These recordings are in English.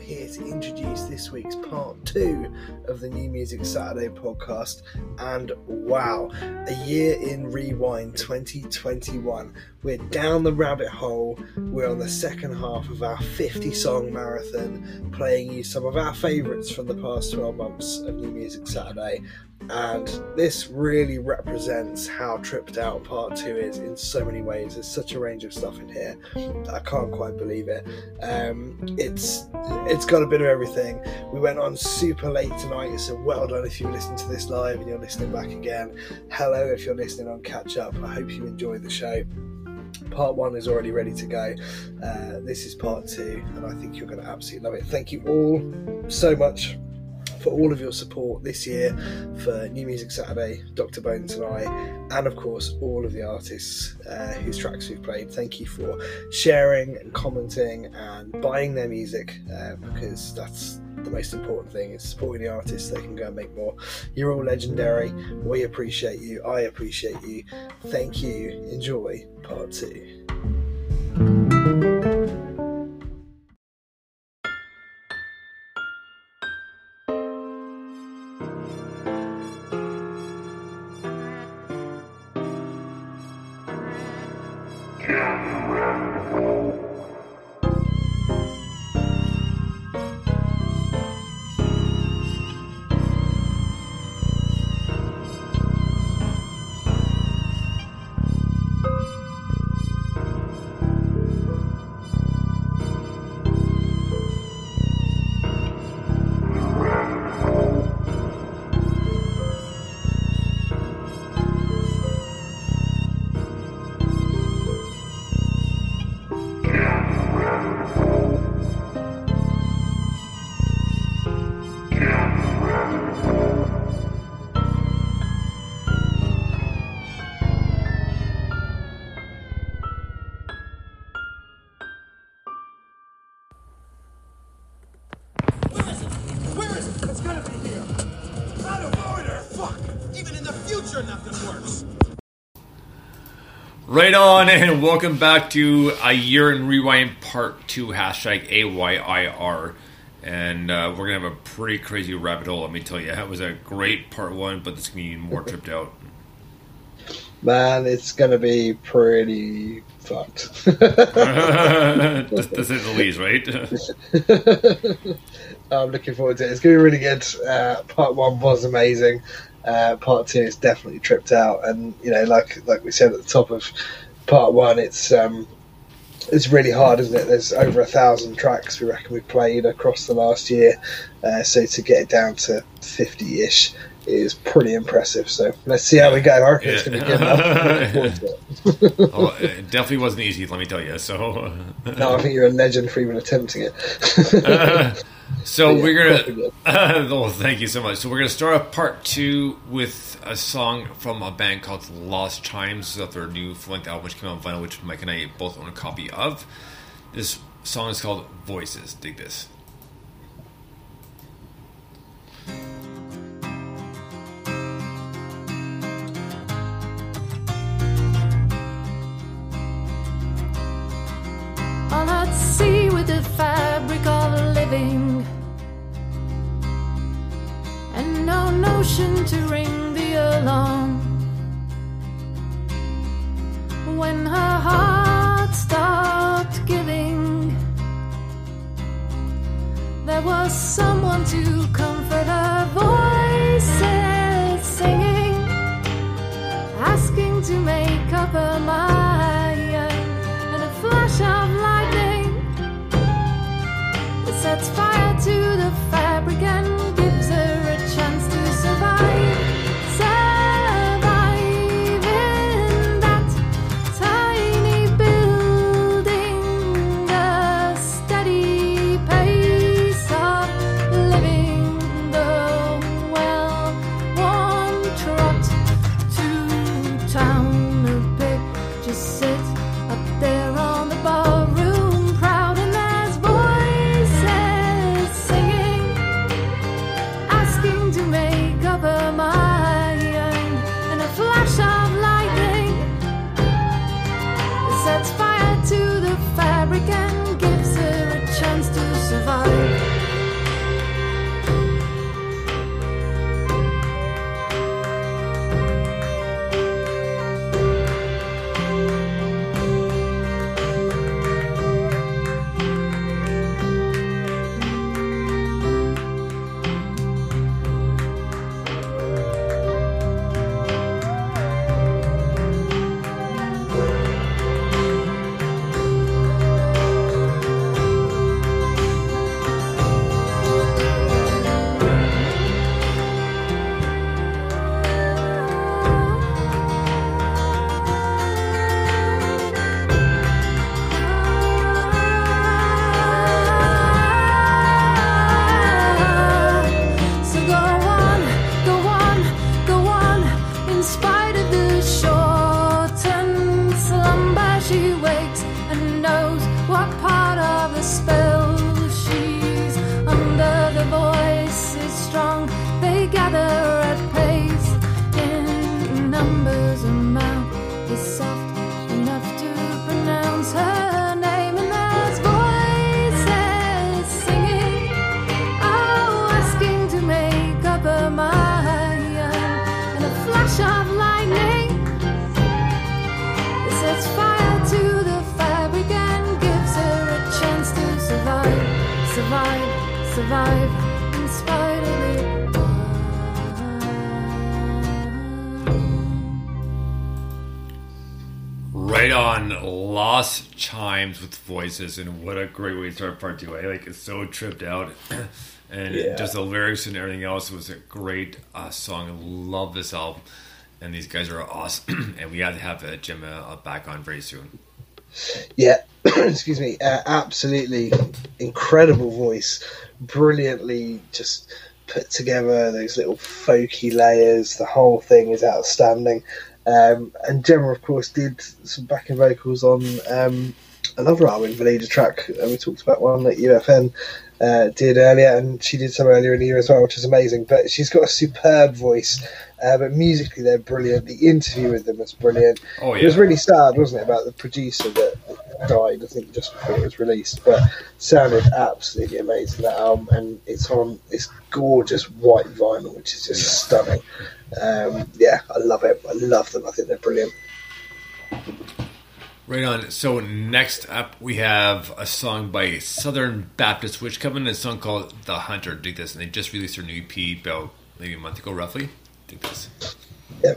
Here to introduce this week's part two of the New Music Saturday podcast. And wow, a year in Rewind 2021. We're down the rabbit hole. We're on the second half of our 50 song marathon, playing you some of our favourites from the past 12 months of New Music Saturday and this really represents how tripped out part two is in so many ways there's such a range of stuff in here i can't quite believe it um, it's it's got a bit of everything. We went on super late tonight. So well done if you listen to this live and you're listening back again. Hello if you're listening on catch up. I hope you enjoyed the show. Part one is already ready to go. Uh, this is part two, and I think you're going to absolutely love it. Thank you all so much for all of your support this year for New Music Saturday, Dr. Bones and I, and of course all of the artists uh, whose tracks we've played. Thank you for sharing and commenting and buying their music uh, because that's the most important thing is supporting the artists so they can go and make more. You're all legendary. We appreciate you. I appreciate you. Thank you. Enjoy part two. Right on, and welcome back to a year in rewind part two hashtag AYIR. And uh, we're gonna have a pretty crazy rabbit hole. Let me tell you, that was a great part one, but it's gonna be more tripped out. Man, it's going to be pretty fucked. to, to say the least, right? I'm looking forward to it. It's going to be really good. Uh, part one was amazing. Uh, part two is definitely tripped out, and you know, like like we said at the top of part one, it's um, it's really hard, isn't it? There's over a thousand tracks we reckon we played across the last year, uh, so to get it down to fifty-ish is pretty impressive. So let's see how we got it's going to be good enough. I'm looking forward to it. oh, it definitely wasn't easy, let me tell you. So, No, I think you're a legend for even attempting it. so Yeah, we're gonna. oh, thank you so much. So we're gonna start off part two with a song from a band called Lost Chimes. Is their new full-length album, which came out on vinyl, which Mike and I both own a copy of. This song is called Voices. Dig this. All at sea with the fabric of living, and no notion to ring the alarm. When her heart stopped giving, there was someone to comfort her voices singing asking to make up her mind and a flash of that sets fire to the fabric and Voices, and what a great way to start part two. I like it's so tripped out, and Yeah. just the lyrics and everything else was a great uh, song. I love this album, and these guys are awesome. and we have to have uh, Jim uh, back on very soon. Yeah, excuse me. Uh, absolutely incredible voice, brilliantly just put together. Those little folky layers. The whole thing is outstanding. Um, and Gemma, of course, did some backing vocals on um, another album, Valida track. And we talked about one that UFN uh, did earlier, and she did some earlier in the year as well, which is amazing. But she's got a superb voice. Uh, but musically, they're brilliant. The interview with them was brilliant. Oh yeah. It was really sad, wasn't it, about the producer that died, I think, just before it was released. But sounded absolutely amazing, that album. And it's on this gorgeous white vinyl, which is just stunning. Um, yeah, I love it. I love them. I think they're brilliant. Right on. So next up, we have a song by Southern Baptist Witch Coven, a song called "The Hunter." Dig this, and they just released their new EP about maybe a month ago, roughly. Dig this. Yeah.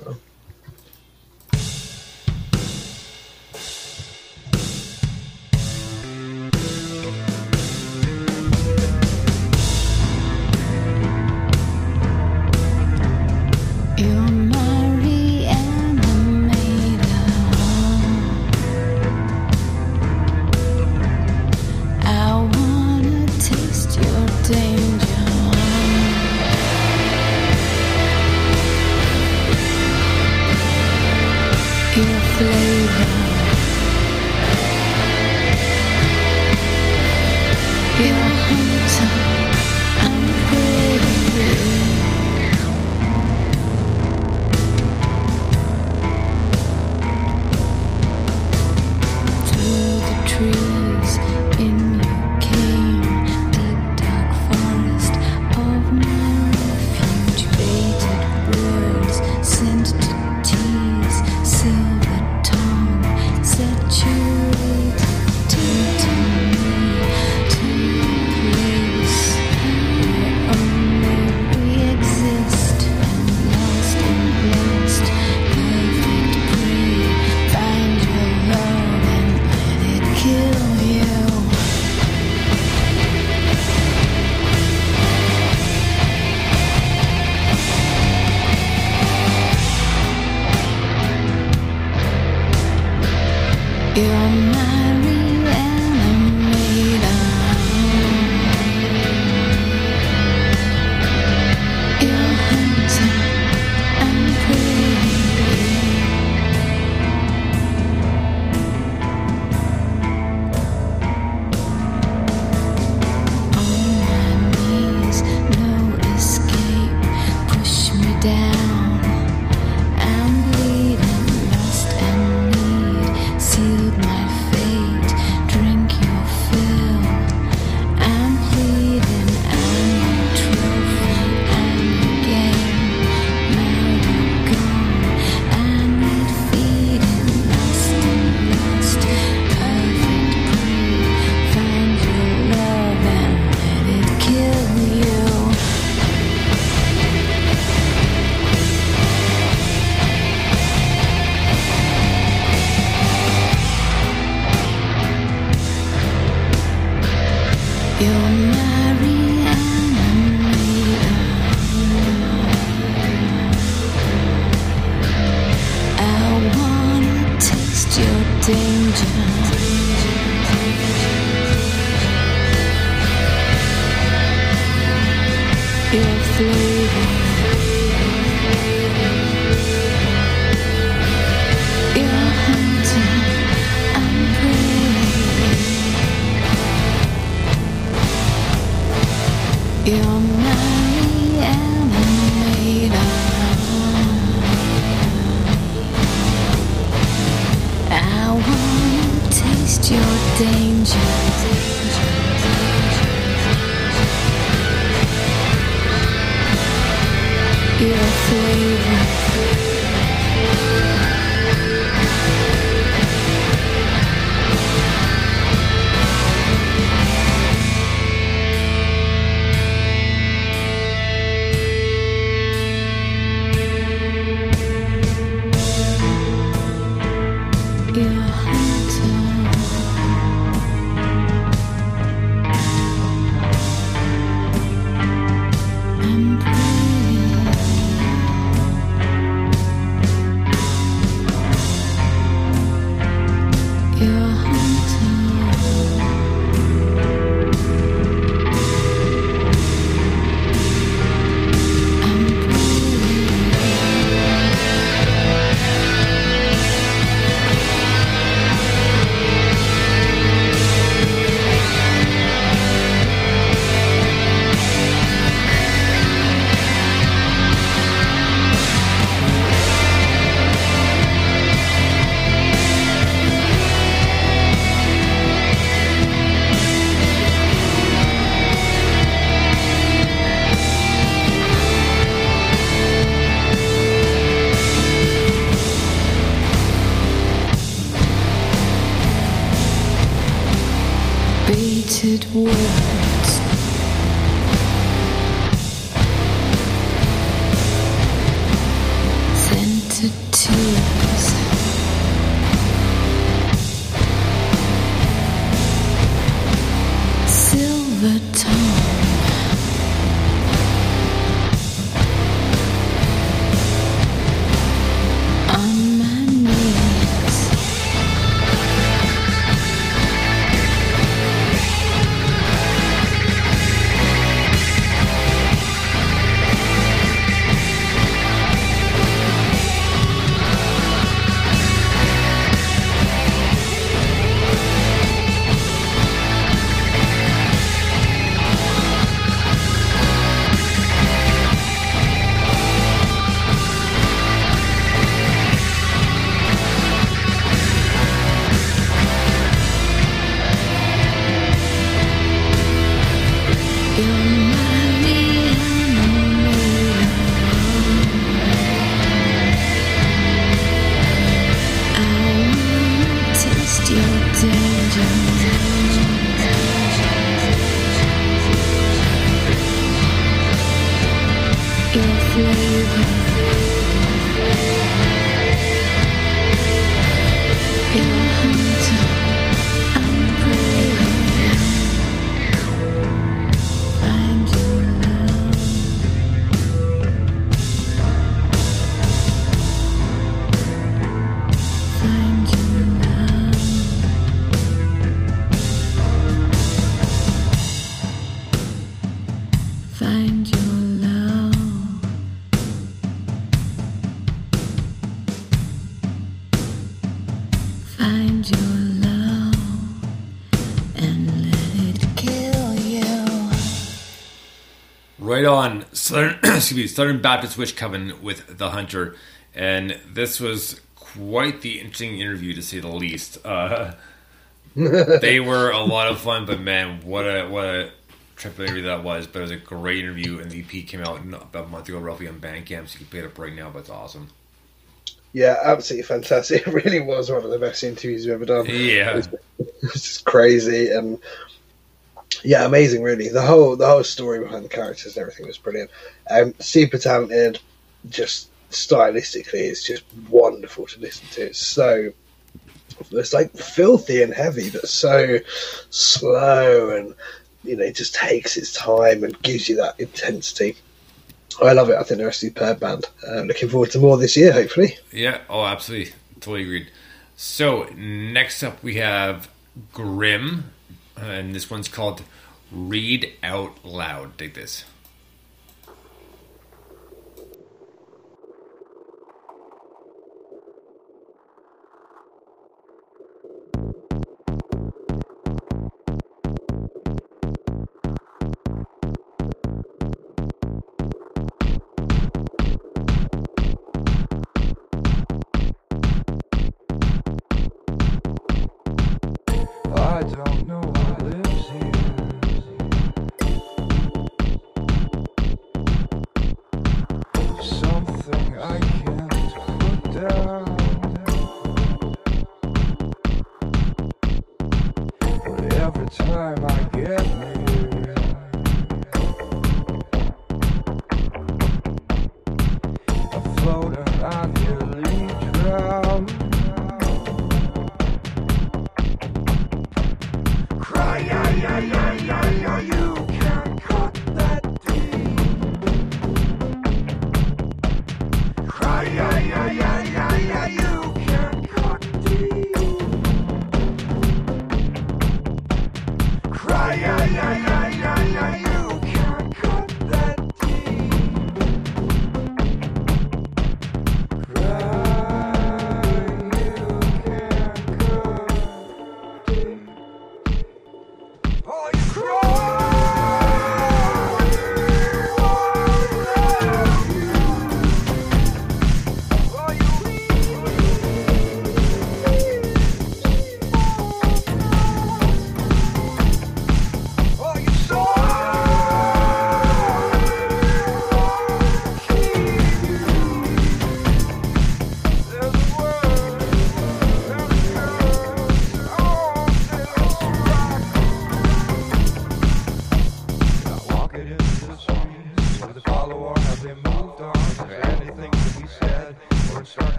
Southern, excuse me, Southern Baptist Witch Coven with the Hunter, and this was quite the interesting interview to say the least. Uh, they were a lot of fun, but man, what a what a trip interview that was. But it was a great interview, and the EP came out about a month ago, roughly on Bandcamp, so you can pick it up right now. But it's awesome. Yeah, absolutely fantastic. It really was one of the best interviews we've ever done. Yeah, It's just crazy and yeah, amazing. Really, the whole the whole story behind the characters and everything was brilliant. Um, super talented. Just stylistically, it's just wonderful to listen to. It's so it's like filthy and heavy, but so slow and you know, it just takes its time and gives you that intensity. I love it. I think they're a superb band. Uh, looking forward to more this year, hopefully. yeah. Oh, absolutely, totally agreed. So next up, we have Grim, and this one's called "Read Out Loud." Dig this. every time I get me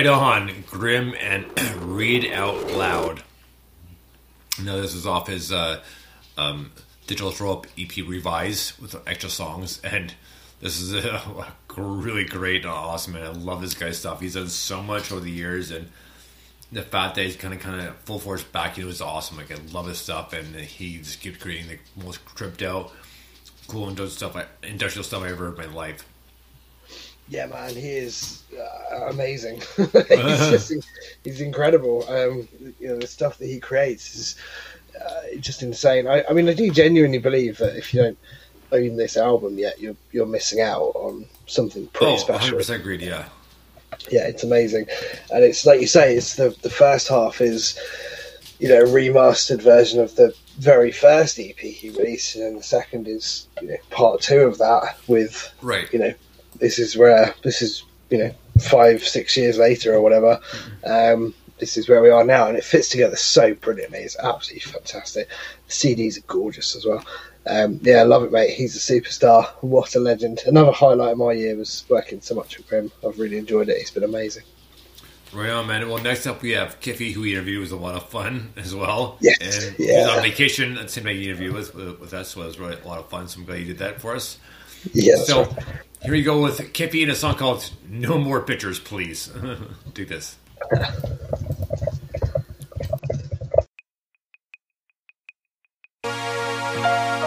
Right on, Grim and Read Out Loud. Now, this is off his uh, um, Digital Throw Up EP Revise with extra songs, and this is a, really great and awesome, and I love this guy's stuff. He's done so much over the years, and the fact that he's kind of kind of full force back, you know, is awesome. Like, I love his stuff, and he just keeps creating the most tripped out, cool industrial stuff, I, industrial stuff I ever heard in my life. Yeah, man, he is uh, amazing. he's just he's incredible. Um, you know, the stuff that he creates is uh, just insane. I, I mean, I do genuinely believe that if you don't own this album yet, you're you're missing out on something pretty Oh, special. 100% agreed, yeah. yeah, it's amazing, and it's like you say, it's the the first half is you know a remastered version of the very first EP he released, and then the second is you know part two of that with Right. you know this is where this is you know five six years later or whatever. Um, this is where we are now, and it fits together so brilliantly. It's absolutely fantastic. The CDs are gorgeous as well. Um, yeah, I love it, mate. He's a superstar. What a legend. Another highlight of my year was working so much with him. I've really enjoyed it. It's been amazing. Right on, man. Well, next up we have Kiffy, who we interviewed was a lot of fun as well. Yes, and yeah. he's on vacation. That's him making an interview with, with us, so it was really a lot of fun. So I'm glad you did that for us. Yeah, that's so right. here we go with Kiffy and a song called "No More Pictures, Please." Do this.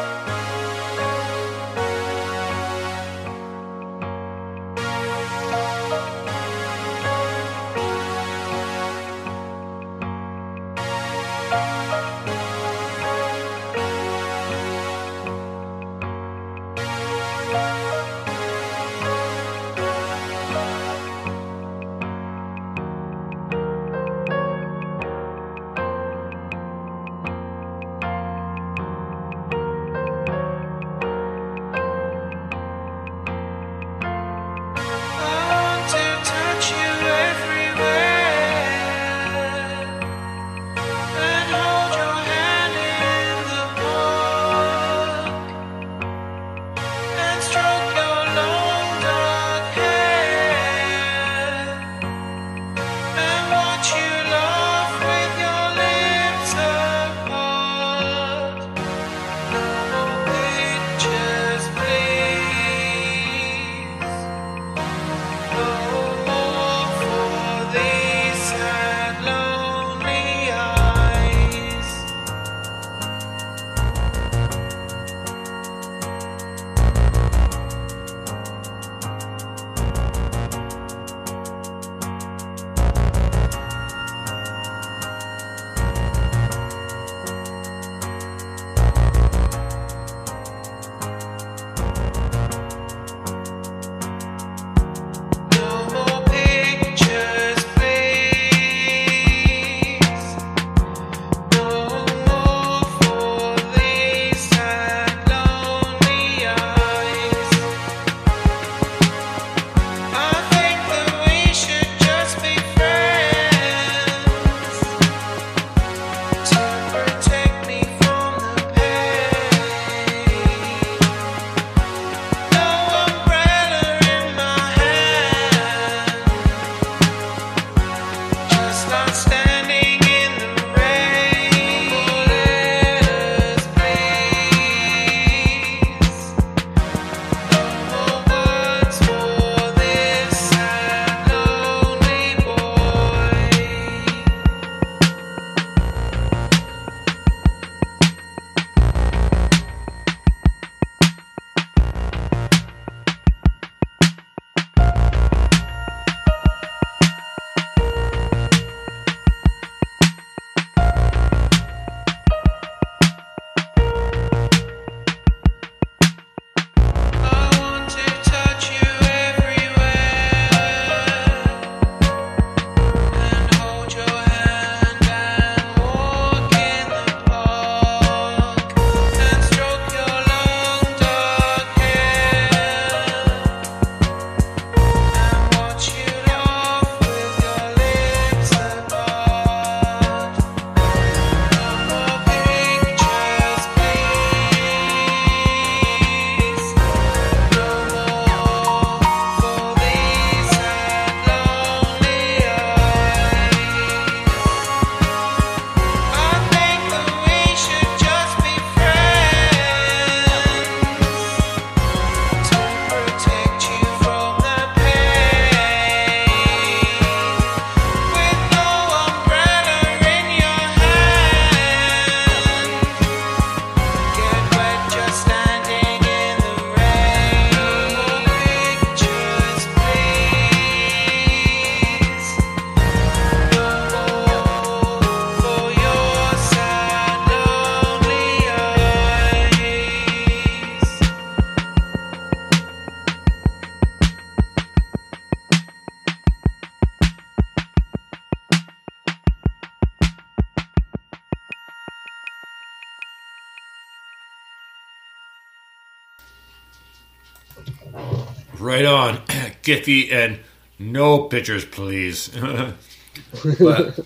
Kiffy, and no pictures, please. but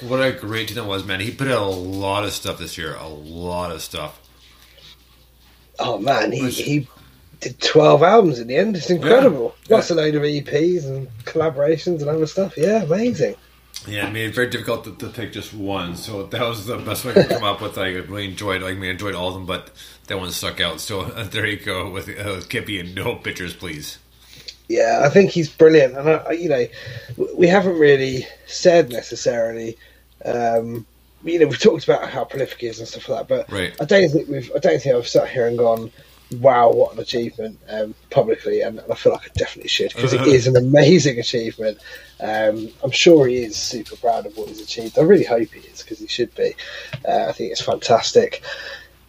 what a great team that was, man. He put out a lot of stuff this year, a lot of stuff. Oh man, he, he did twelve albums in the end. It's incredible. Lots a load of EPs and collaborations and other stuff. Yeah, amazing. Yeah, I mean, it's very difficult to, to pick just one, so that was the best way I could come up with. I really enjoyed, like, I mean, I enjoyed all of them, but that one stuck out. So uh, there you go with uh, with Kiffy and no pictures, please. Yeah, I think he's brilliant, and I, you know, we haven't really said necessarily. Um, you know, we've talked about how prolific he is and stuff like that, but Right. I don't think we've. I don't think I've sat here and gone, "Wow, what an achievement!" Um, publicly, and, and I feel like I definitely should because it is an amazing achievement. Um, I'm sure he is super proud of what he's achieved. I really hope he is because he should be. Uh, I think it's fantastic.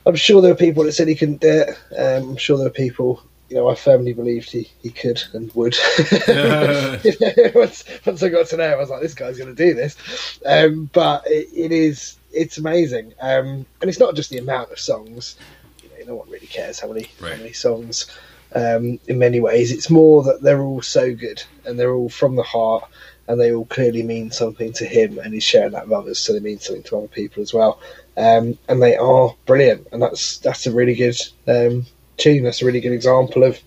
I'm sure there are people that said he couldn't do it. Um, I'm sure there are people, you know, I firmly believed he, he could and would. You know, once, once I got to know him, I was like, this guy's going to do this. Um, but it, it is, it's amazing. Um, and it's not just the amount of songs. You know, no one really cares how many, Right. how many songs. Um, in many ways, it's more that they're all so good and they're all from the heart and they all clearly mean something to him and he's sharing that with others, so they mean something to other people as well. Um, and they are brilliant, and that's that's a really good um, tune. That's a really good example of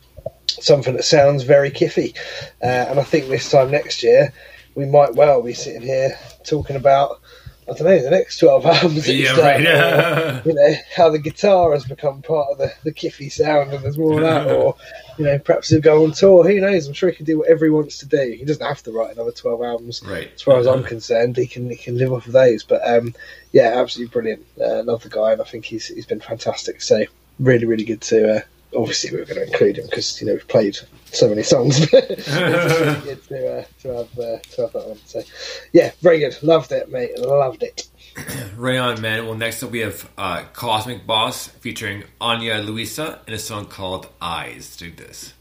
something that sounds very kiffy. Uh, and I think this time next year, we might well be sitting here talking about I don't know the next twelve albums. that he's Yeah, right. or, you know how the guitar has become part of the, the kiffy sound, and there's more of that, or you know perhaps he'll go on tour. Who knows? I'm sure he can do whatever he wants to do. He doesn't have to write another twelve albums. Right. As far as I'm concerned, he can he can live off of those. But um, yeah, absolutely brilliant. Uh, love the guy, and I think he's he's been fantastic. So really, really good to. Uh, obviously, we were going to include him because you know we've played so many songs. it's really good to uh, to have uh, to have that one. So yeah, very good. Loved it, mate. Loved it. Right on, man. Well, next up we have uh, Cosmic Boss featuring Anya Luisa in a song called Eyes. Do this.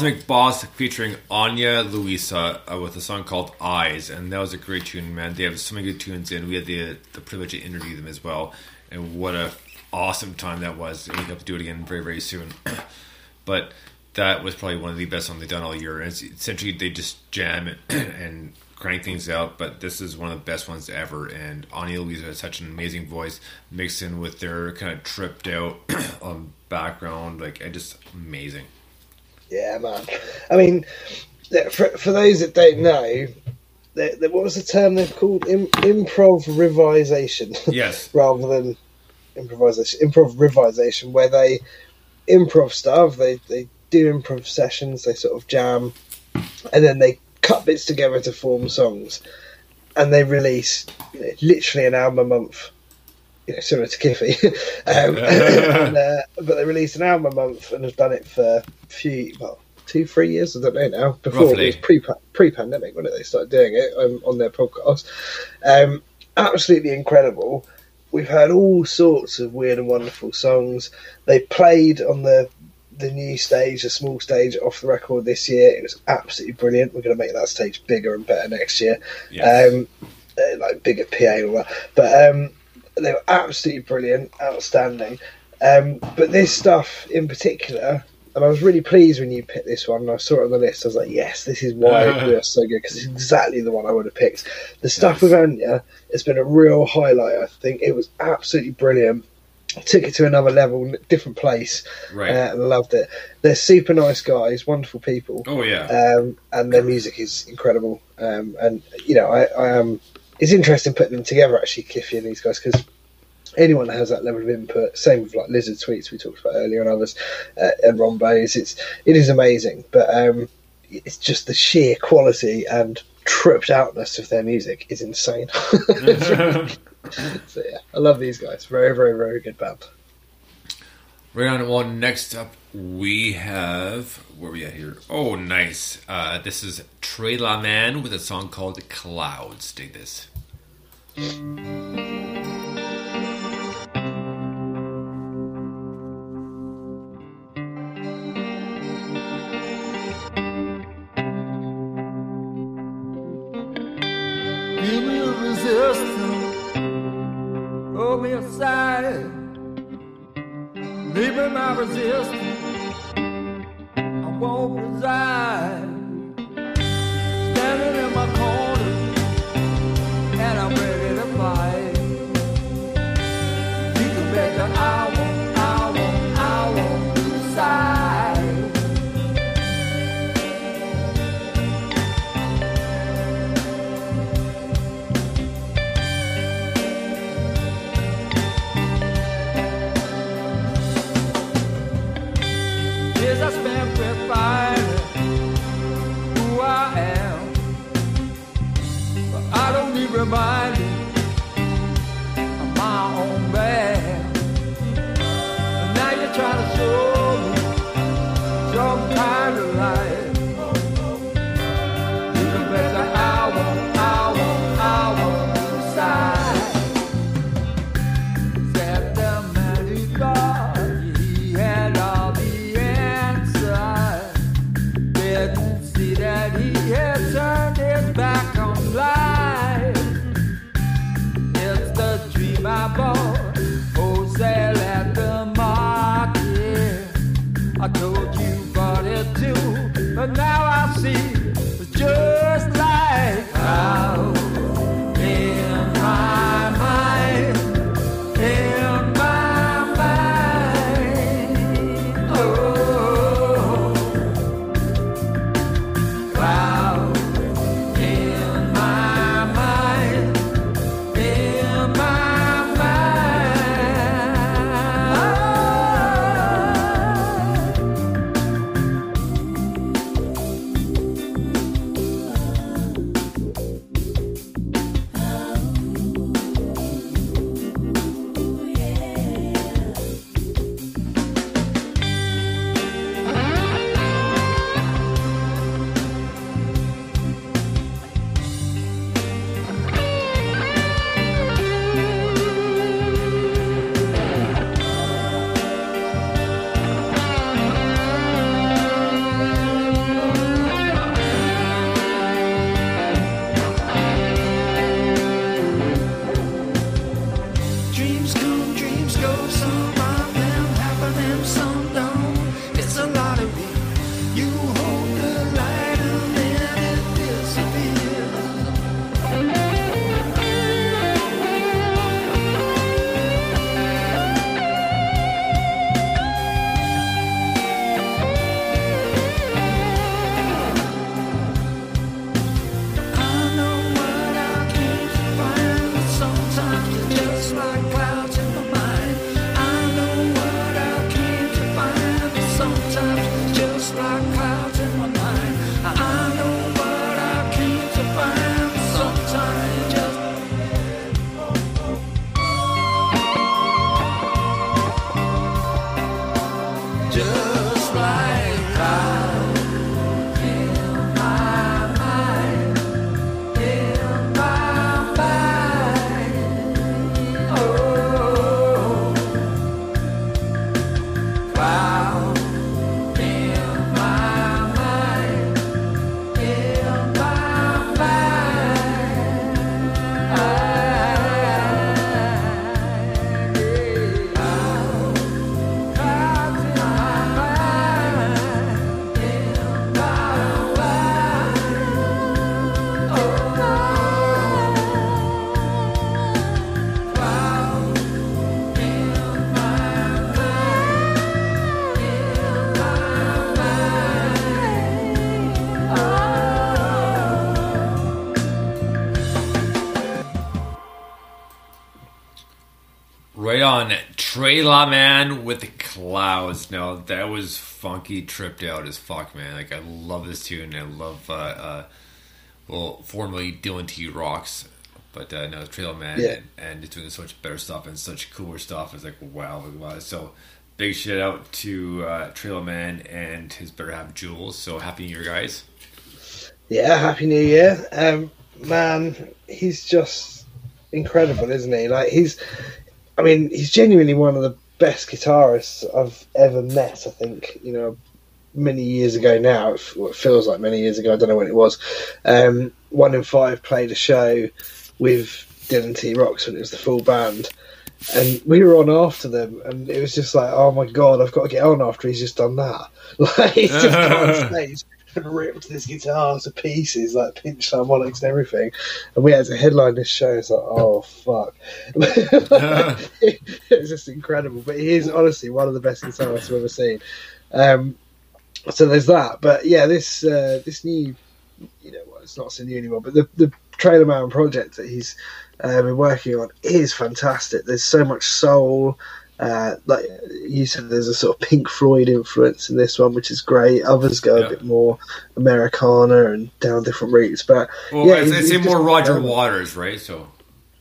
Cosmic Boss featuring Anya Luisa uh, with a song called Eyes. And that was a great tune, man. They have so many good tunes in. We had the, the privilege to interview them as well. And what a awesome time that was. And we hope to do it again very, very soon. but that was probably one of the best songs they've done all year. And essentially, they just jam and, and crank things out. But this is one of the best ones ever. And Anya Luisa has such an amazing voice mixed in with their kind of tripped out um, background. Like, it just amazing. Yeah, man. I mean, for, for those that don't know, there, there, what was the term they've called? Im- improv revisation. Yes. rather than improvisation. Improv revisation, where they improv stuff, they, they do improv sessions, they sort of jam, and then they cut bits together to form songs. And they release you know, literally an album a month. You know, similar to Kiffy, um, and, uh, but they released an album a month and have done it for a few, well, two, three years. I don't know now. Before Roughly. it was pre pandemic when they started doing it um, on their podcast. Um, absolutely incredible. We've heard all sorts of weird and wonderful songs. They played on the the new stage, the small stage off the record this year. It was absolutely brilliant. We're going to make that stage bigger and better next year. Yes. Um, uh, like bigger PA and all that. But um, they were absolutely brilliant, outstanding. Um, but this stuff in particular, and I was really pleased when you picked this one. And I saw it on the list. I was like, yes, this is why we are so good because it's exactly the one I would have picked. The stuff with Anya has been a real highlight. I think it was absolutely brilliant. Took it to another level, different place, Right. uh, and loved it. They're super nice guys, wonderful people oh, yeah. um, and their music is incredible. Um, and you know, I, I am. It's interesting putting them together actually, Kiffy and these guys, because anyone that has that level of input, same with like Lizard Tweets we talked about earlier and others, uh, and Rombo's. It's it is amazing, but um, it's just the sheer quality and tripped outness of their music is insane. so yeah, I love these guys. Very, very, very good band. Right on. Well, next up we have where we at here? Oh, nice. Uh, this is Trailer Man with a song called Clouds. Dig this. Trailer Man with the clouds. Now that was funky, tripped out as fuck, man. Like I love this tune. I love, uh, uh well, formerly Dylan T Rocks, but uh, now Trailer Man, Yeah. and, it's doing so much better stuff and such cooler stuff. It's like wow, wow. So big shout out to uh, Trailer Man and his better half Jules. So happy New Year, guys. Yeah, happy New Year. Um, man, he's just incredible, isn't he? Like he's, I mean, he's genuinely one of the best guitarists I've ever met. I think you know, many years ago now. It f- well, it feels like many years ago. I don't know when it was. Um, one in five played a show with Dylan T Rocks when it was the full band. And we were on after them, and it was just like, oh my god, I've got to get on after he's just done that. Like he's just gone on stage and ripped this guitar to pieces, like pinched harmonics and everything. And we had to headline this show. It's like, oh fuck, it was just incredible. But he is honestly one of the best guitarists I've ever seen. Um, so there's that. But yeah, this uh, this new, you know, well, it's not so new anymore. But the the Trailer Man project that he's uh, been working on is fantastic. There's so much soul. Uh, like you said, there's a sort of Pink Floyd influence in this one, which is great. Others go Yeah. a bit more Americana and down different routes, but Well, yeah, say he's more Roger incredible. Waters, right? So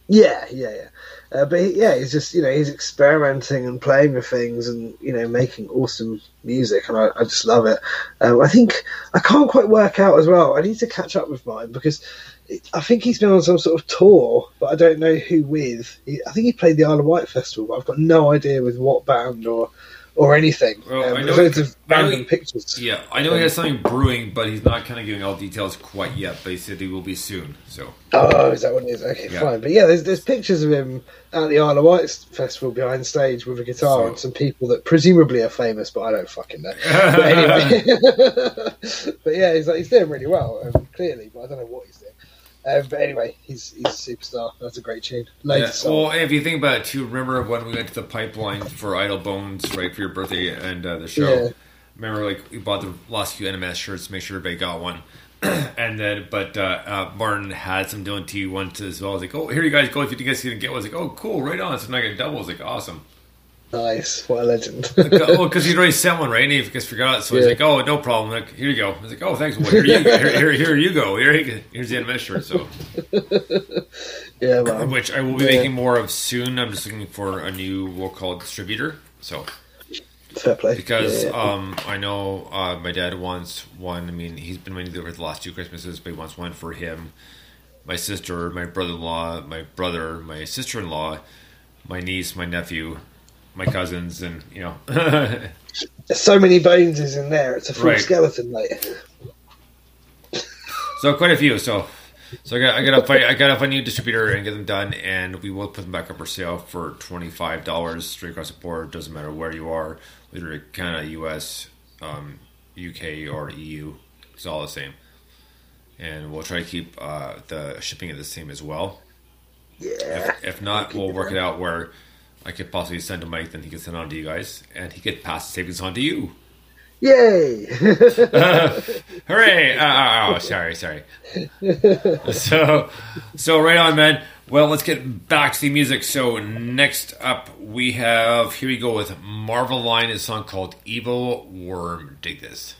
Yeah, yeah, yeah. Uh, but he, yeah, he's just you know he's experimenting and playing with things and you know making awesome music, and I, I just love it. Um, I think I can't quite work out as well. I need to catch up with mine because I think he's been on some sort of tour, but I don't know who with. He, I think he played the Isle of Wight festival, but I've got no idea with what band or or anything. Well, um, I know loads he- of random he- pictures. Yeah, I know he has something brewing, but he's not kind of giving all details quite yet. But he said he will be soon. So Oh, is that what it is? Okay, Yeah. fine. But yeah, there's there's pictures of him at the Isle of Wight festival behind stage with a guitar So- and some people that presumably are famous, but I don't fucking know. But anyway, but yeah, he's like he's doing really well, um, clearly, but I don't know what he's doing. Um, but anyway, he's he's a superstar. That's a great tune. Yeah. Well, if you think about it too, remember when we went to the pipeline for Idle Bones, right, for your birthday and uh, the show. Yeah. Remember, like we bought the last few NMS shirts to make sure everybody got one. and then, but uh, uh, Martin had some Dylan T ones as well. I was like, "Oh, here you guys go! If you guys didn't get one, I was like, oh, cool, right on." So now I get double. I was like, awesome. Nice, what a legend. well, because he'd already sent one, right? And he just forgot. So he's like, "Oh, no problem. Like, here you go." I was like, "Oh, thanks. Well, here you here, here, here you go. Here, you- here's the NMS shirt." So, yeah, man. which I will be Yeah. making more of soon. I'm just looking for a new we'll call it distributor. So Fair play. because Yeah, yeah. um, I know uh, my dad wants one. I mean, he's been waiting for the last two Christmases, but he wants one for him, my sister, my brother-in-law, my brother, my sister-in-law, my niece, my nephew, my cousins, and you know. There's so many bones is in there. It's a full Right. skeleton, mate. So quite a few. So So I got I gotta find I gotta find a new distributor and get them done, and we will put them back up for sale for twenty five dollars straight across the board. Doesn't matter where you are, whether Canada, U.S., um, UK, or EU. It's all the same. And we'll try to keep uh, the shipping at the same as well. Yeah. If, if not, we'll work it out where I could possibly send to Mike, then he could send on to you guys, and he could pass the savings on to you. Yay! Hooray! Uh, uh, oh, oh, sorry, sorry. so, so right on, man. Well, let's get back to the music. So next up, we have here we go with Marvel Line, a song called "Evil Worm." Dig this.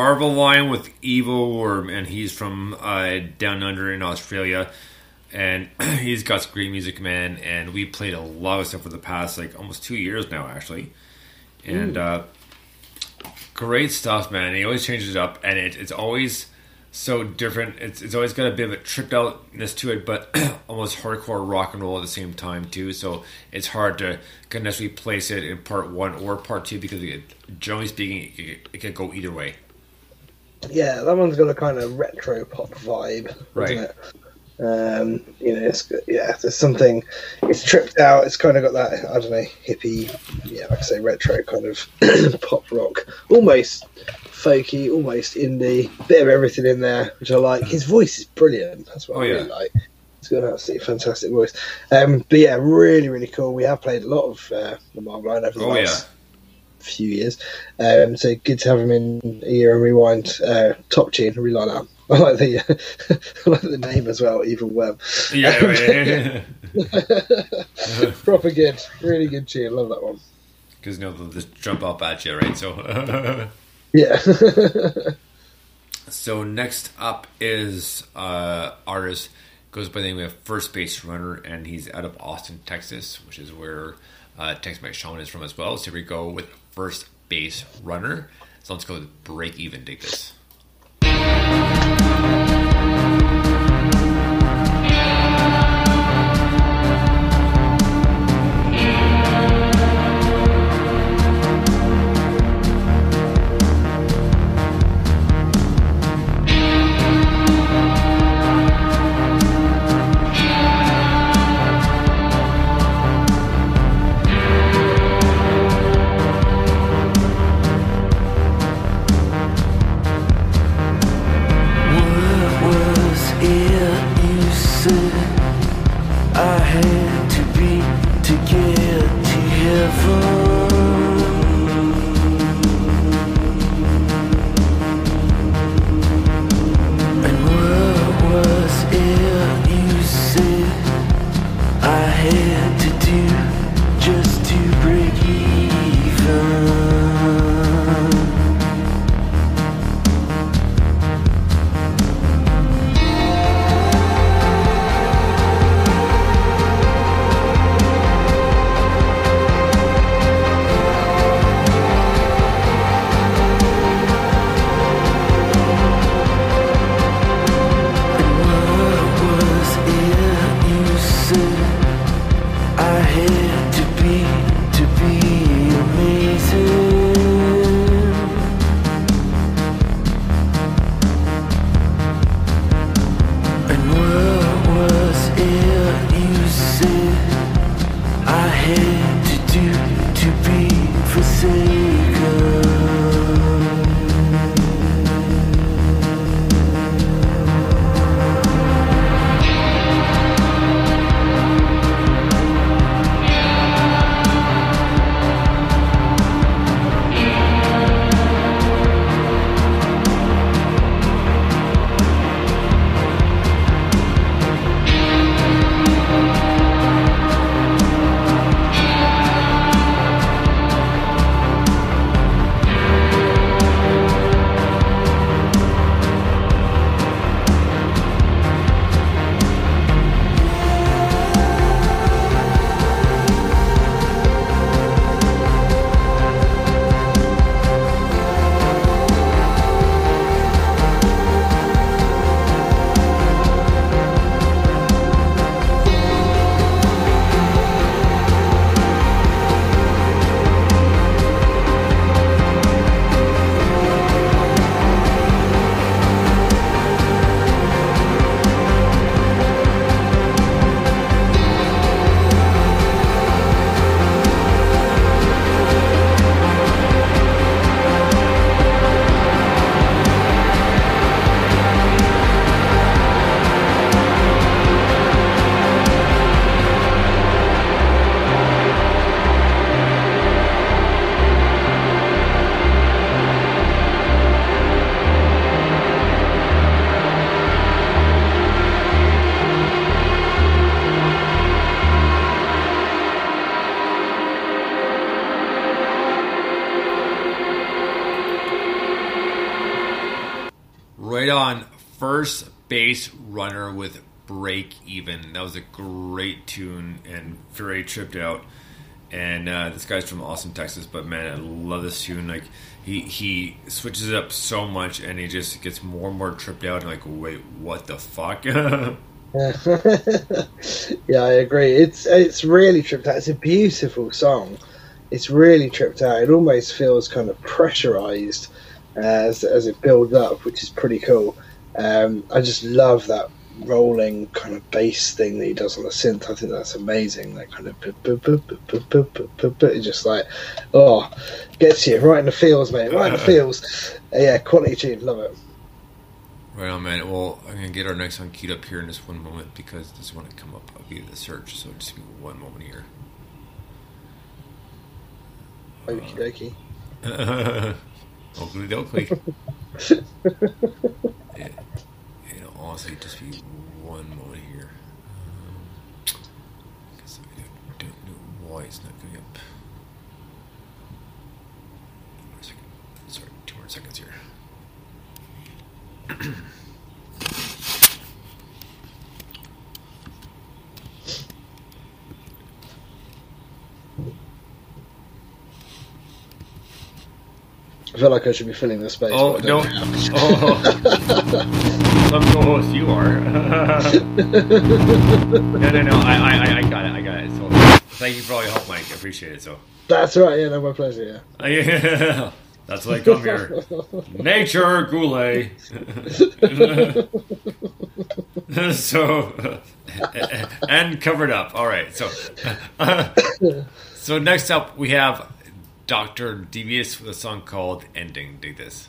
Marvel Line with Evil Worm, and he's from uh, down under in Australia, and he's got some great music, man. And we played a lot of stuff for the past like almost two years now, actually, and uh, great stuff, man. He always changes it up, and it, it's always so different. It's, it's always got a bit of a tripped outness to it, but almost hardcore rock and roll at the same time too. So it's hard to kind of necessarily place it in part one or part two because it, generally speaking, it, it can go either way. Yeah, that one's got a kind of retro pop vibe, Right. doesn't it? Um, you know, it's yeah, there's something. It's tripped out. It's kind of got that I don't know hippie, yeah, like I say, retro kind of pop rock, almost folky, almost indie, bit of everything in there, which I like. His voice is brilliant. That's what Oh, I yeah. really like. He's got an absolutely fantastic voice. Um, but yeah, really, really cool. We have played a lot of uh, the Marvel line over the Oh, last few years. Um, so good to have him in here and rewind. Uh, top tune, I really like that. I like the I like the name as well, Evil Web. Yeah, right. Proper good, really good tune. Love that one. Because you know they'll just jump up at you, right? So, Yeah. so next up is uh, artist goes by the name of First Base Runner, and he's out of Austin, Texas, which is where uh, Tex Mex Sean is from as well. So here we go with First Base Runner. So let's go Break Even. Dig this. First base runner with break even. That was a great tune and very tripped out. And uh, this guy's from Austin, Texas, but man, I love this tune. Like he he switches it up so much, and he just gets more and more tripped out. And like, wait, what the fuck? yeah, I agree. It's it's really tripped out. It's a beautiful song. It's really tripped out. It almost feels kind of pressurized uh, as as it builds up, which is pretty cool. Um, I just love that rolling kind of bass thing that he does on the synth. I think that's amazing. That kind of boop, just like oh, gets you right in the feels, mate. Right in the feels. Yeah, quality tune, love it. Right on, man. Well, I'm gonna get our next one queued up here in just one moment because this one to come up. via the search, so just give me one moment here. Okie dokie. Oakley dokley. you know, honestly, just be I feel like I should be filling the space. Oh but I no! don't know. Oh, some co-host you are. no, no, no. I, I, I- I got it. I got it. So, thank you for all your help, Mike. I appreciate it. So, That's right. Yeah, no, my pleasure. Yeah. yeah, that's why I come here. Nature, Goulet. so, and covered up. All right. So, so next up we have Doctor Devious with a song called "Ending." Dig this.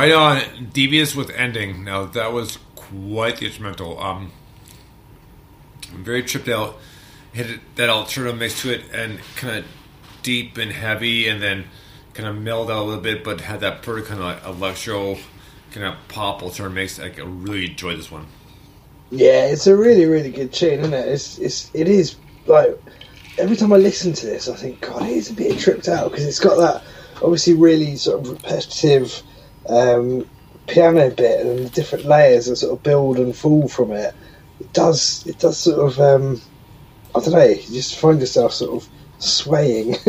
Right on, devious with ending. Now that was quite the instrumental. Um, I'm very tripped out. Hit it, that alternative mix to it, and kind of deep and heavy, and then kind of mellowed out a little bit, but had that pretty kind of like electro, kind of pop alternative mix. I really enjoyed this one. Yeah, it's a really, really good tune, isn't it? It's, it's, it is like every time I listen to this, I think, God, it is a bit tripped out because it's got that obviously really sort of repetitive um, piano bit and the different layers that sort of build and fall from it. It does, it does sort of, um, I don't know, you just find yourself sort of swaying,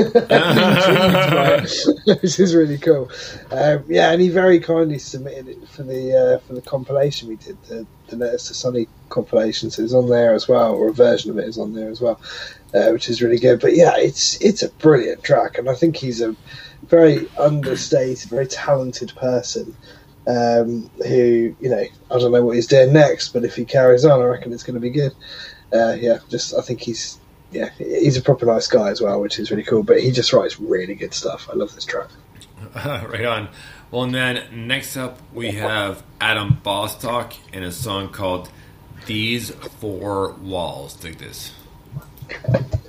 which is really cool. Um, yeah, and he very kindly submitted it for the uh, for the compilation we did, the, the Letters to Sunny compilation. So it's on there as well, or a version of it is on there as well, uh, which is really good. But yeah, it's it's a brilliant track, and I think he's a very understated, very talented person. Um, who you know, I don't know what he's doing next, but if he carries on, I reckon it's going to be good. Uh, yeah, just I think he's yeah, he's a proper nice guy as well, which is really cool. But he just writes really good stuff. I love this track. right on. Well, and then next up we have Adam Bostock in a song called "These Four Walls." Dig this.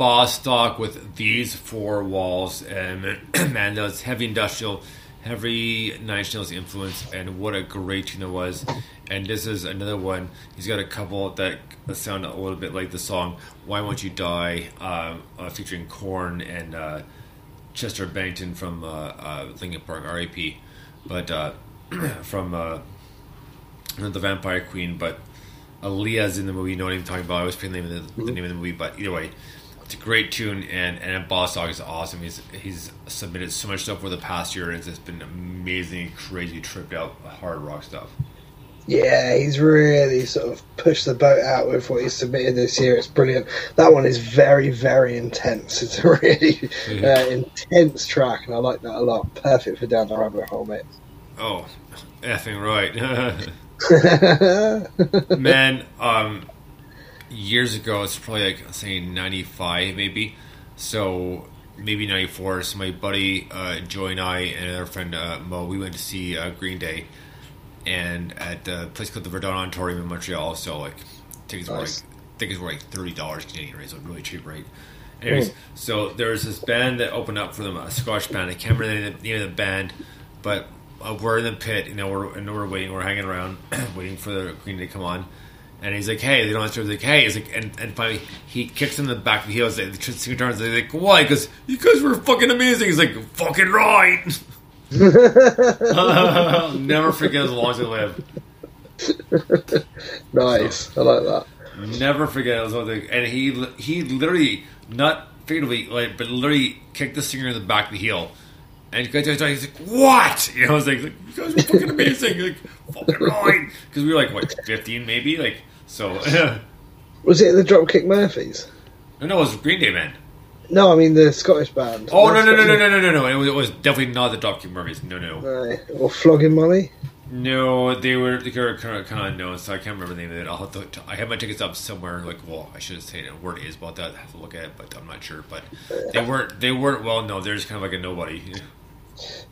Bostock with these four walls, and man, that's heavy industrial, heavy Nine Nails influence, and what a great tune it was. And this is another one. He's got a couple that sound a little bit like the song "Why Won't You Die," um, uh, featuring Korn and uh, Chester Bennington from uh, uh, Linkin Park, R.A.P. But uh, from uh, not the Vampire Queen, but Aaliyah's in the movie. You know what I'm talking about? I always forget the name of the, the name of the movie, but either way, it's a great tune, and and Boss Dog is awesome. He's he's submitted so much stuff over the past year, and it's just been amazing, crazy, tripped out hard rock stuff. Yeah, he's really sort of pushed the boat out with what he's submitted this year. It's brilliant. That one is very, very intense. It's a really uh, intense track, and I like that a lot. Perfect for down the rabbit hole, mate. Oh, effing right. Man, um, years ago, it's probably like saying '95, maybe. So maybe '94. So my buddy uh, Joy and I and another friend uh, Mo, we went to see uh, Green Day, and at the place called the Verdun Auditorium in Montreal. So like tickets were like Nice. tickets were like thirty dollars Canadian, right? So really cheap, right? Anyways, so there was this band that opened up for them, a Scotch band. I can't remember the name of the- name of the band, but uh, we're in the pit, you know, we're and we're waiting, we're hanging around, waiting for the Green Day to come on. And he's like, "Hey," they don't answer. He's like, "Hey," he's like, and, and finally he kicks him in the back of the heels. The singer turns. They're like, "Why?" Because you guys were fucking amazing. He's like, "Fucking right." I'll never forget as long as I live. Nice. I like that. Never forget it was one thing. And he he literally not figuratively like but literally kicked the singer in the back of the heel. And he's like, "What?" You know, I was like, "You guys were fucking amazing!" Like, fucking right, because we were like what, fifteen maybe, like so. Was it the Dropkick Murphys? no, no, it was Green Day, man. No, I mean the Scottish band. Oh no, no, no, no, no, no, no, no! It was, it was definitely not the Dropkick Murphys. No, no, no. Or Flogging Molly. no. They were they were kind of, kind of known, so I can't remember the name of it. I'll have to. I have my tickets up somewhere. Like, well, I should have said a word is about that. I have to look at it, but I'm not sure. But they uh, weren't. They weren't. Well, no, they're just kind of like a nobody.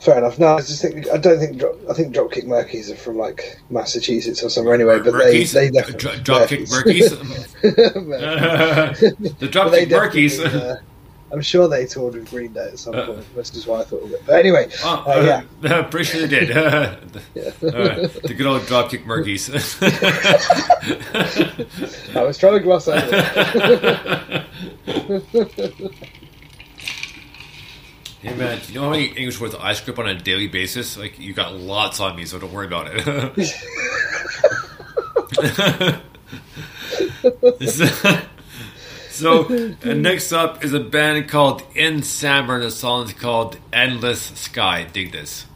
Fair enough. No, I just think I don't think I think Dropkick Murphys are from like Massachusetts or somewhere anyway. But they Murkies? they Dro- definitely Dropkick Murphys. Murkies? the Dropkick Murkies. uh, I'm sure they toured with Green Day at some point. That's just why I thought of it. But anyway, Oh, uh, yeah. uh, pretty sure they did. Uh, the good old Dropkick Murkies. I was trying to gloss over it. Hey man, do you know how many English words I script on a daily basis? Like you got lots on me, so don't worry about it. so uh, next up is a band called In Summer, and the song called Endless Sky. Dig this.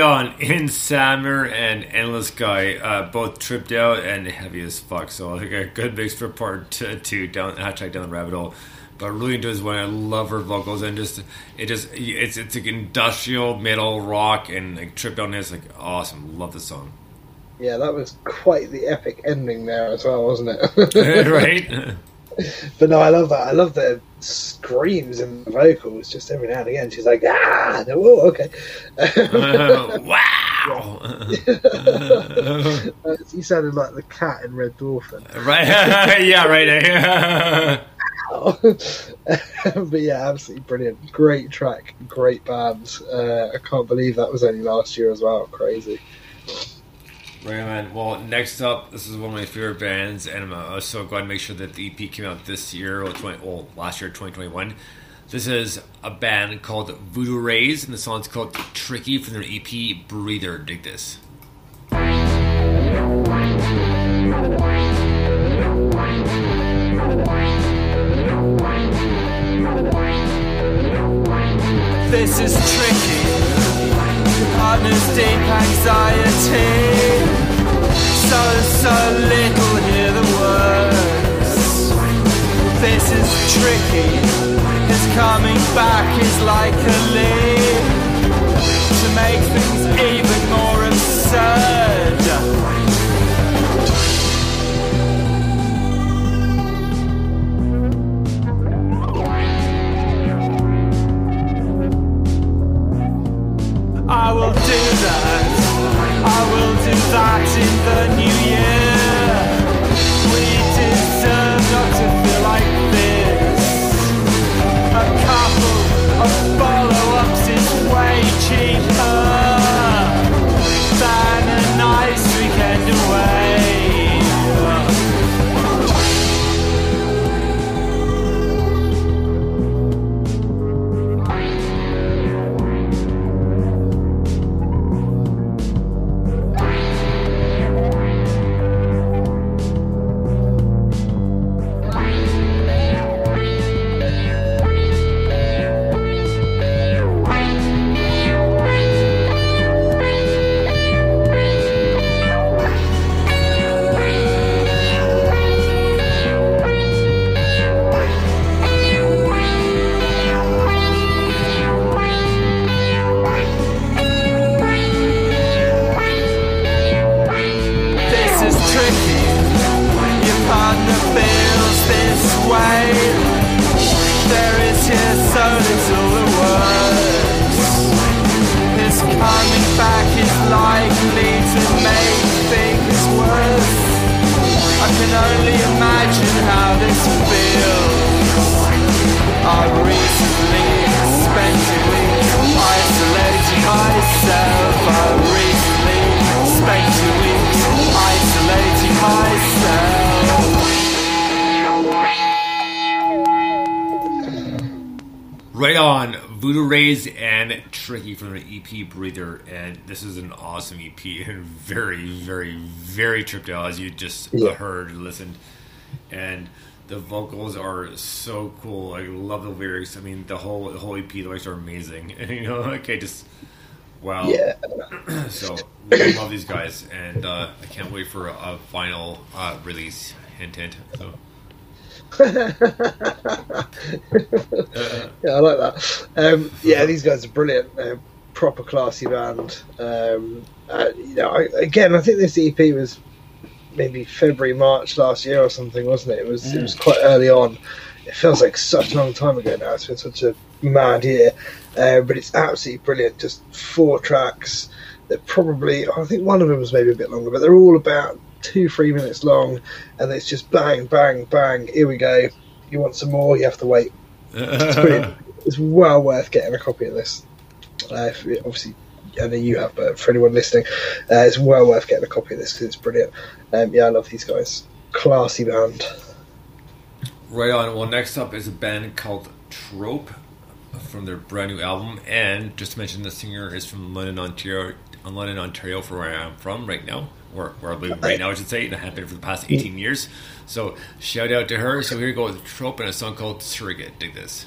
On. In Summer and Endless Sky, uh, both tripped out and heavy as fuck. So I think a good mix for part two. Down hashtag down the rabbit hole. But really does when I love her vocals and just it just it's it's like industrial metal rock and like tripped out and it's like awesome. Love the song. Yeah, that was quite the epic ending there as well, wasn't it? right? but no, I love that. I love the screams and the vocals just every now and again. She's like, ah, no, oh, okay. wow. Uh, you sounded like the cat in Red Dwarf. right? yeah, right. There. But yeah, absolutely brilliant. Great track, great band. Uh, I can't believe that was only last year as well. Crazy. Right, man. Well, next up, this is one of my favorite bands, and I'm so glad to make sure that the EP came out this year, or 20, well, last year, 2021. This is a band called Voodoo Rays, and the song's called Tricky from their EP Breather. Dig this. This is tricky. Partners deep anxiety. So, so little hear the words. This is tricky. His coming back is like a leap to make things even more absurd. I will do that. Awesome EP and very, very, very tripped out as you just Yeah. heard, listened, and the vocals are so cool. I love the lyrics. I mean, the whole the whole EP the lyrics are amazing. And, you know, okay, just wow. Yeah. So we love these guys, and uh, I can't wait for a final uh, release. Hint, hint. So. yeah, I like that. Um, yeah, these guys are brilliant. Uh, proper classy band. Um, uh, you know, I, again, I think this EP was maybe February, March last year or something, wasn't it? It was. It was quite early on. It feels like such a long time ago now. It's been such a mad year, uh, but it's absolutely brilliant. Just four tracks. They're probably. I think one of them was maybe a bit longer, but they're all about two, three minutes long, and it's just bang, bang, bang. Here we go. You want some more? You have to wait. It's brilliant. It's well worth getting a copy of this. Uh, obviously, I know you have, but for anyone listening, uh, it's well worth getting a copy of this because it's brilliant. Um, yeah, I love these guys. Classy band. Right on. Well, next up is a band called Trope from their brand new album, and just to mention, the singer is from London, Ontario. uh, London, Ontario, for where I am from right now, where, where I live right now, I should say, and I have been for the past 18 years. So, shout out to her. So, here we go with Trope and a song called Surrogate. Dig this.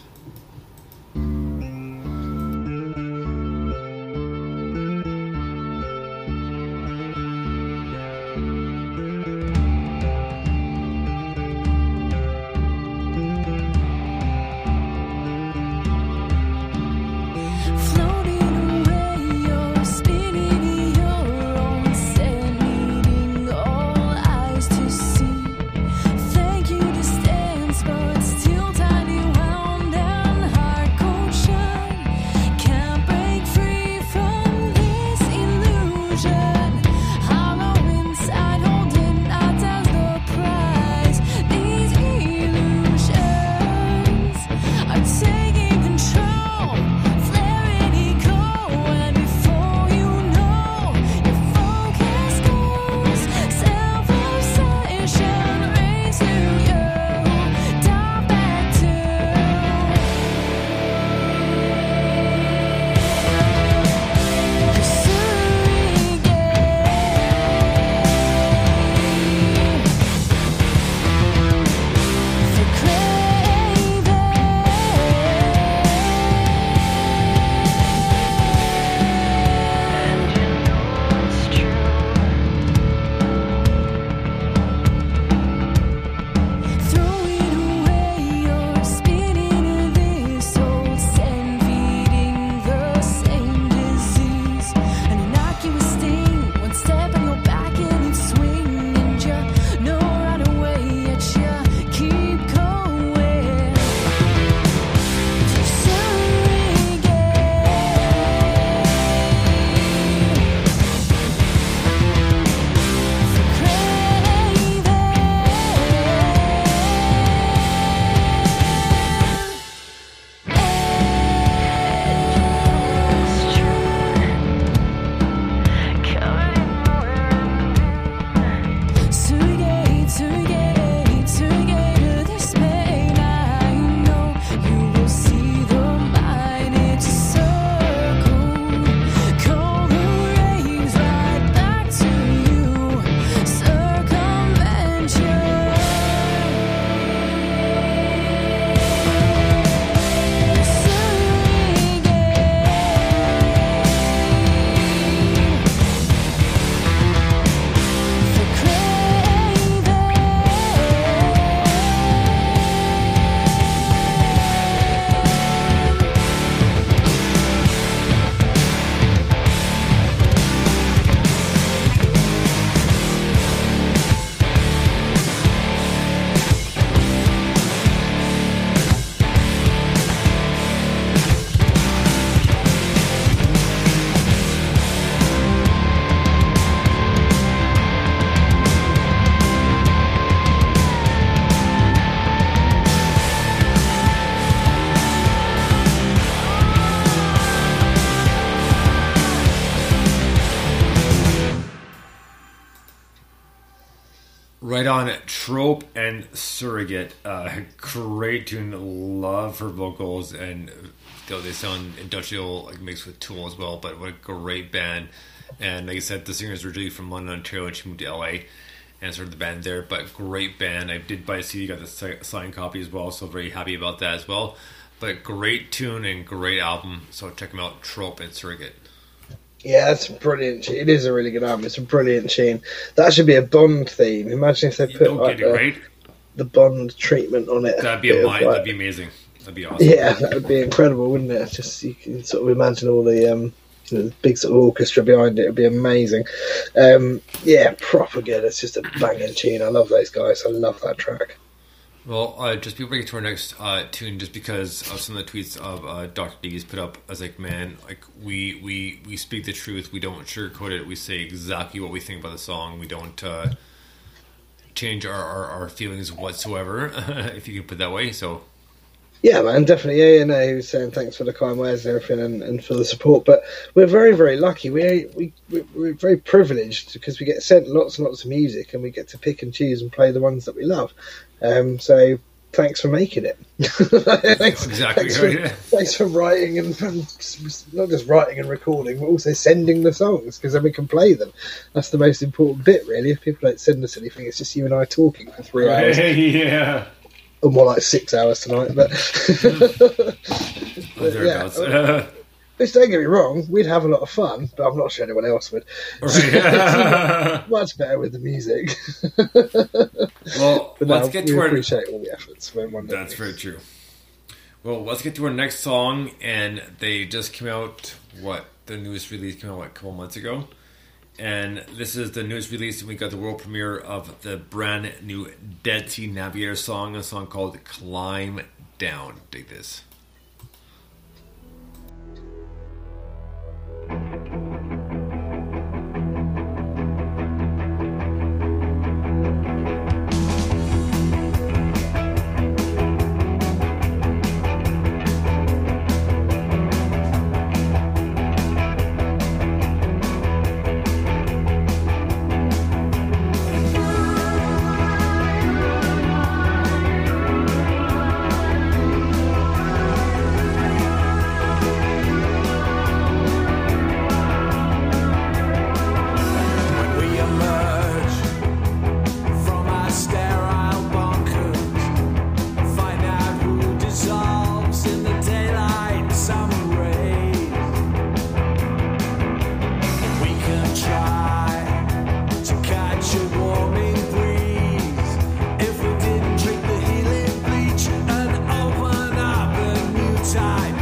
Trope and Surrogate. Uh, great tune. Love her vocals and though they sound industrial, like mixed with Tool as well. But what a great band! And like I said, the singer is originally from London, Ontario, and she moved to LA and started the band there. But great band. I did buy a CD, got the signed copy as well, so very happy about that as well. But great tune and great album. So check them out, Trope and Surrogate. Yeah, that's brilliant. It is a really good album. It's a brilliant tune. That should be a Bond theme. Imagine if they You put like, it the, right. the Bond treatment on it. That'd be a of, mind. like- That'd be amazing. That'd be awesome. Yeah, that would be incredible, wouldn't it? Just you can sort of imagine all the um, you know, the big sort of orchestra behind it. It'd be amazing. Um, yeah, proper good. It's just a banging tune. I love those guys. I love that track. Well, uh, just before we get to our next uh, tune, just because of some of the tweets of uh, Dr. Diggy's put up, I was like, man, like we we we speak the truth. We don't sugarcoat it. We say exactly what we think about the song. We don't uh, change our, our, our feelings whatsoever, if you can put that way. So Yeah, man, definitely. Yeah, yeah, no, he was saying thanks for the kind words and everything, and, and for the support. But we're very, very lucky. We we we- we're very privileged because we get sent lots and lots of music, and we get to pick and choose and play the ones that we love. Um, so thanks for making it. thanks, Exactly, Thanks for, yeah. thanks for writing and, and not just writing and recording, but also sending the songs because then we can play them. That's the most important bit, really. If people don't send us anything, it's just you and I talking for three hours yeah, or more like six hours tonight. But, oh, but yeah, which don't get me wrong, we'd have a lot of fun, but I'm not sure anyone else would. Right. Much better with the music. well, But let's get we to our appreciate all the efforts. That's very true. Well, let's get to our next song, and they just came out. What the newest release came out what, a couple months ago, and this is the newest release. And we got the world premiere of the brand new Dead Sea Navigator song, a song called "Climb Down." Dig this. New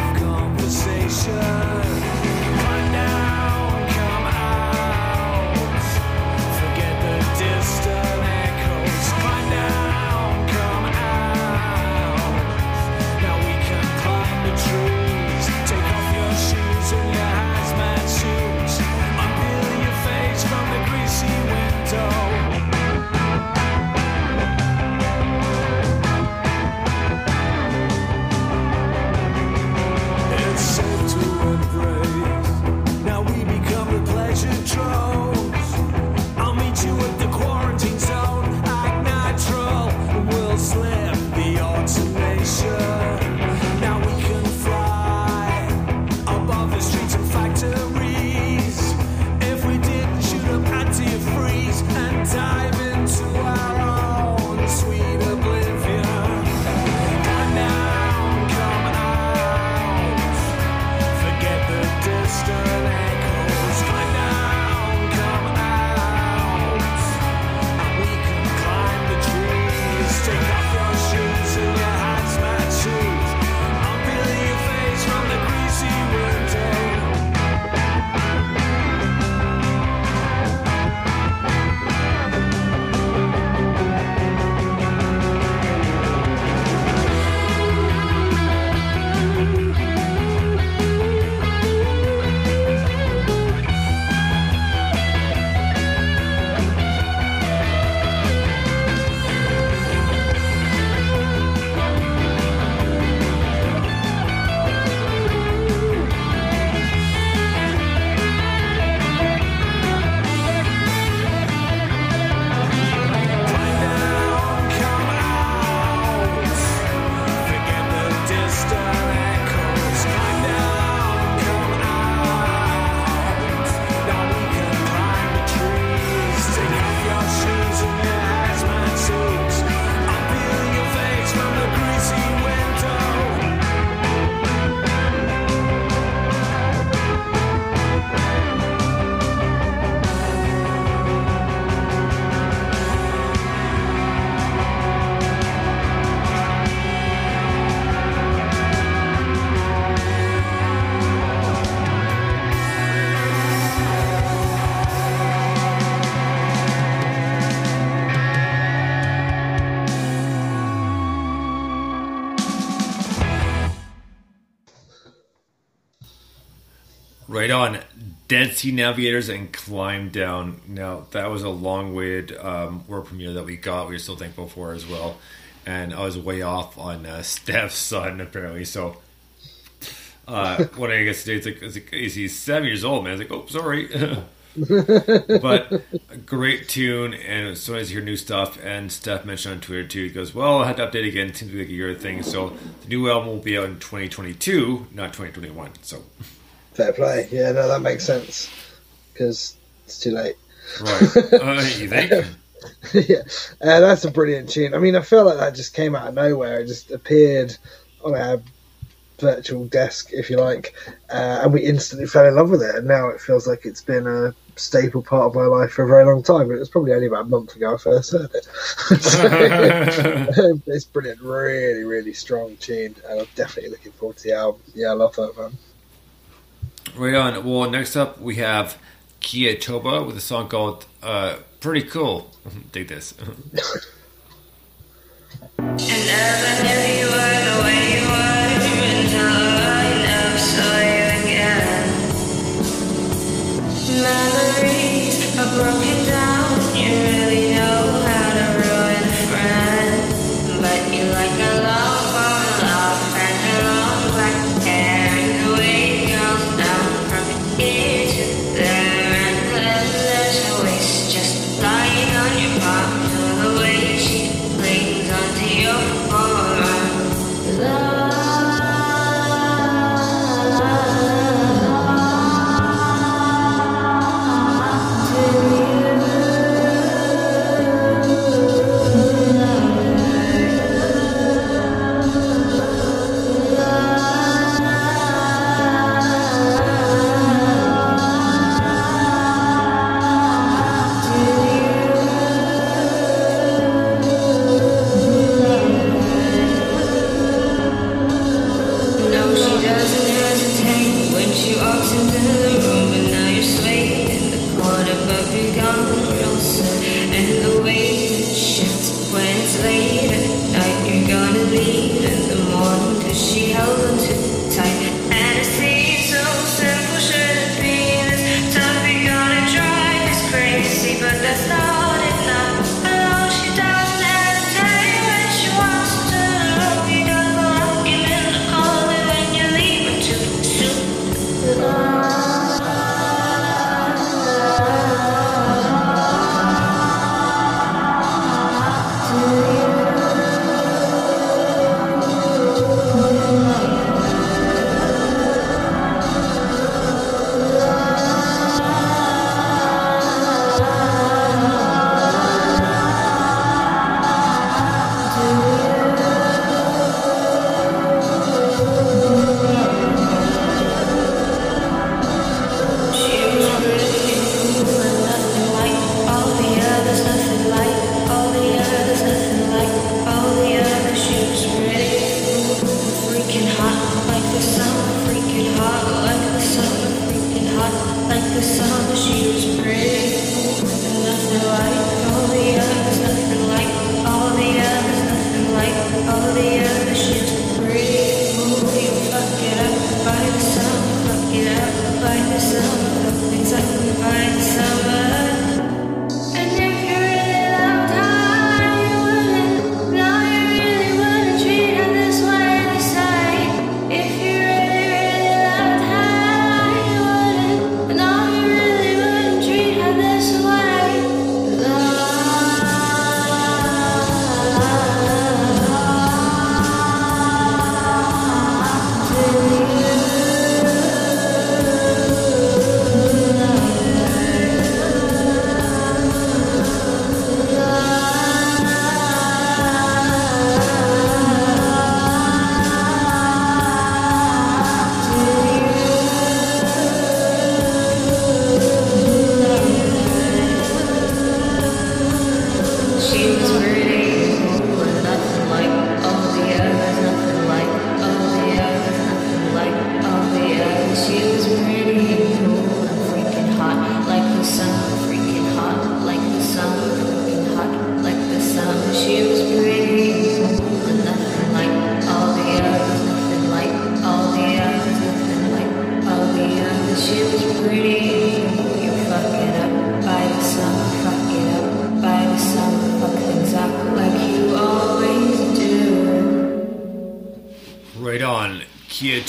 Right on. Dead Sea Navigators and Climb Down. Now, that was a long awaited um, world premiere that we got. We were so thankful for as well. And I was way off on uh, Steph's son, apparently. So, uh, when I guess today, it's like, it's like, is he seven years old, man? I was like, oh, sorry. but a great tune, and soon as you hear new stuff, and Steph mentioned on Twitter too, he goes, "Well, I had to update again. It seems to be like a year thing." So the new album will be out in 2022, not 2021. So Fair play. Yeah, no, that makes sense because it's too late. right, uh, you think? yeah, uh, that's a brilliant tune. I mean, I feel like that just came out of nowhere. It just appeared on our virtual desk, if you like, uh, and we instantly fell in love with it. And now it feels like it's been a staple part of my life for a very long time. But it was probably only about a month ago I first heard it. So, it's brilliant, really, really strong tune, and I'm definitely looking forward to the album. Yeah, I love that man. Right on. Well, next up we have Kia Toba with a song called uh, "Pretty Cool." Dig this. I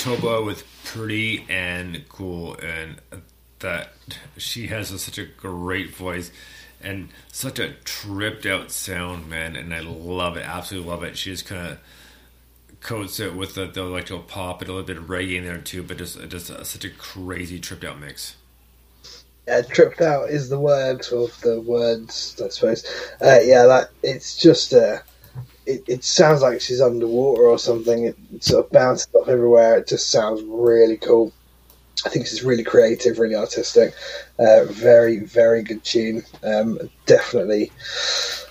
Toba with Pretty and Cool, and that she has a, such a great voice and such a tripped out sound, man. And I love it, absolutely love it. She just kind of coats it with the, the electro pop and a little bit of reggae in there too, but just just a, such a crazy tripped out mix. Yeah, tripped out is the word of the words, I suppose. Uh, yeah, that it's just uh, it, sounds like she's underwater or something. It sort of bounces off everywhere. It just sounds really cool. I think it's really creative, really artistic. Uh, very, very good tune. Um, definitely.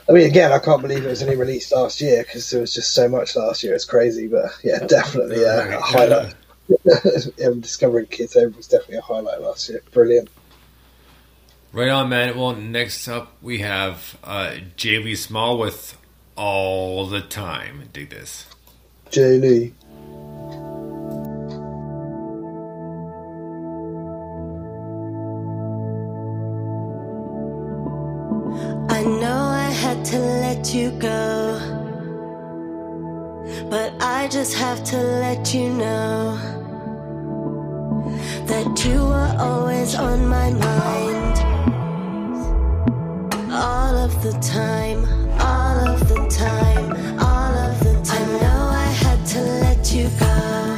I mean, again, I can't believe it was only released last year because there was just so much last year. It's crazy, but yeah, definitely uh, a highlight. um, discovering Kids Over was definitely a highlight last year. Brilliant. Right on, man. Well, next up we have uh, J. Small with All the Time. do this. Jay Lee. I know I had to let you go. But I just have to let you know that you were always on my mind. All of the time, all of the time, all of the time. I know I had to let you go.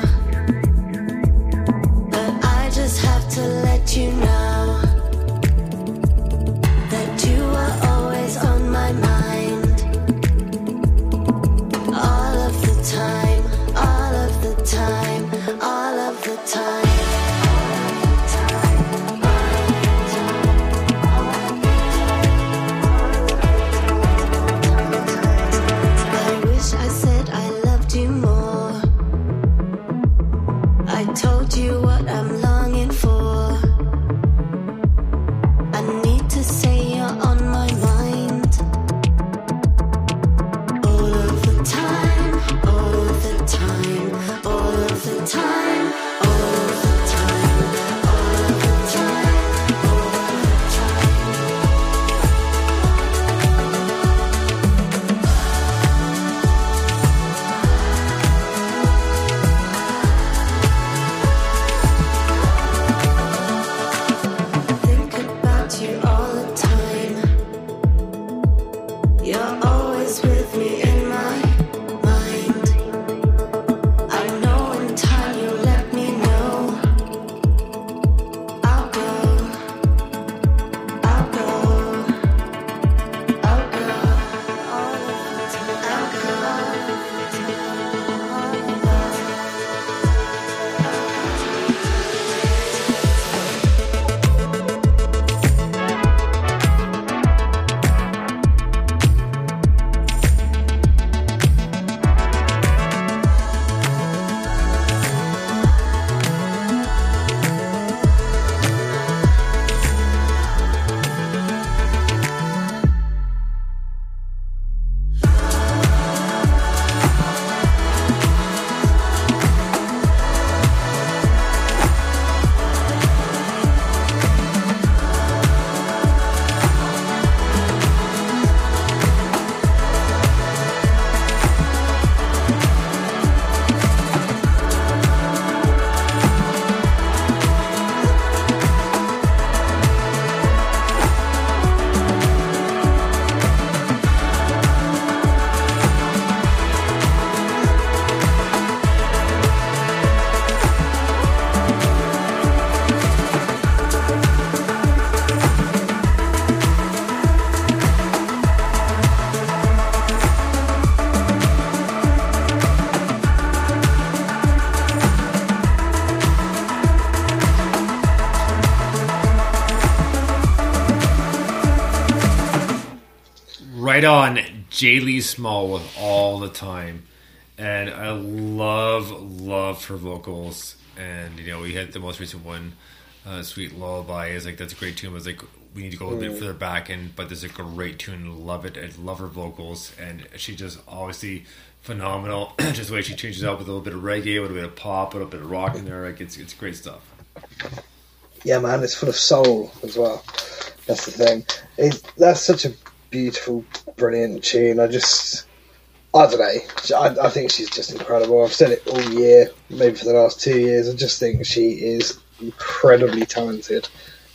Right on, J. Lee Small with all the time, and I love love her vocals. And you know, we had the most recent one, uh, "Sweet Lullaby." Is like that's a great tune. It was like we need to go a little bit further back, and but there's a great tune. Love it. I love her vocals, and she just obviously phenomenal. just the way she changes up with a little bit of reggae, a little bit of pop, a little bit of rock in there. Like it's it's great stuff. Yeah, man, it's full of soul as well. That's the thing. It, that's such a beautiful, brilliant tune. I just, I don't know. I, I think she's just incredible. I've said it all year, maybe for the last two years. I just think she is incredibly talented,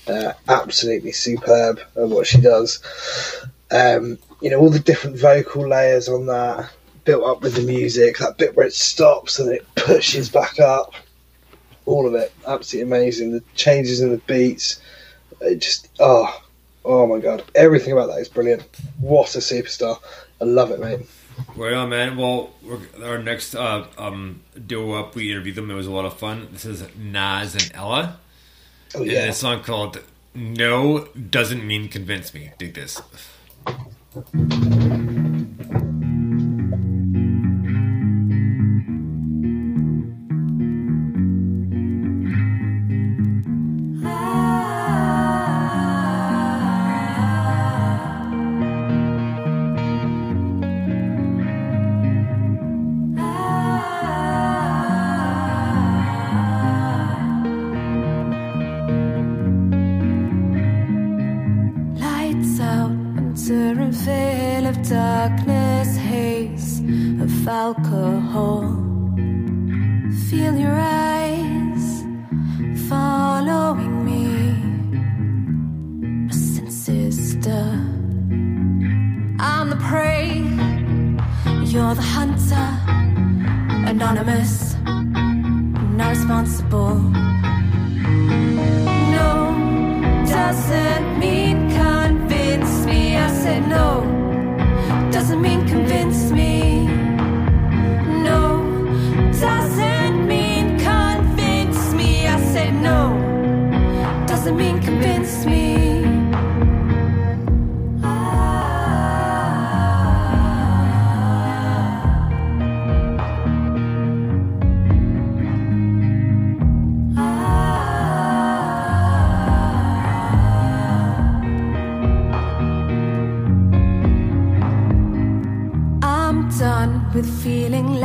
uh, absolutely superb at what she does. Um, you know, all the different vocal layers on that, built up with the music, that bit where it stops and it pushes back up, all of it, absolutely amazing. The changes in the beats, it just, oh, oh my god, everything about that is brilliant. What a superstar! I love it, mate. Right on, man. Well, we're, our next uh, um, duo up, we interviewed them. It was a lot of fun. This is Nas and Ella. Oh And yeah, a song called No Doesn't Mean Convince Me. Dig this. Anonymous, not responsible. No doesn't mean convince me. I said no doesn't mean convince me. No doesn't mean convince me. I said no doesn't mean convince me. With feeling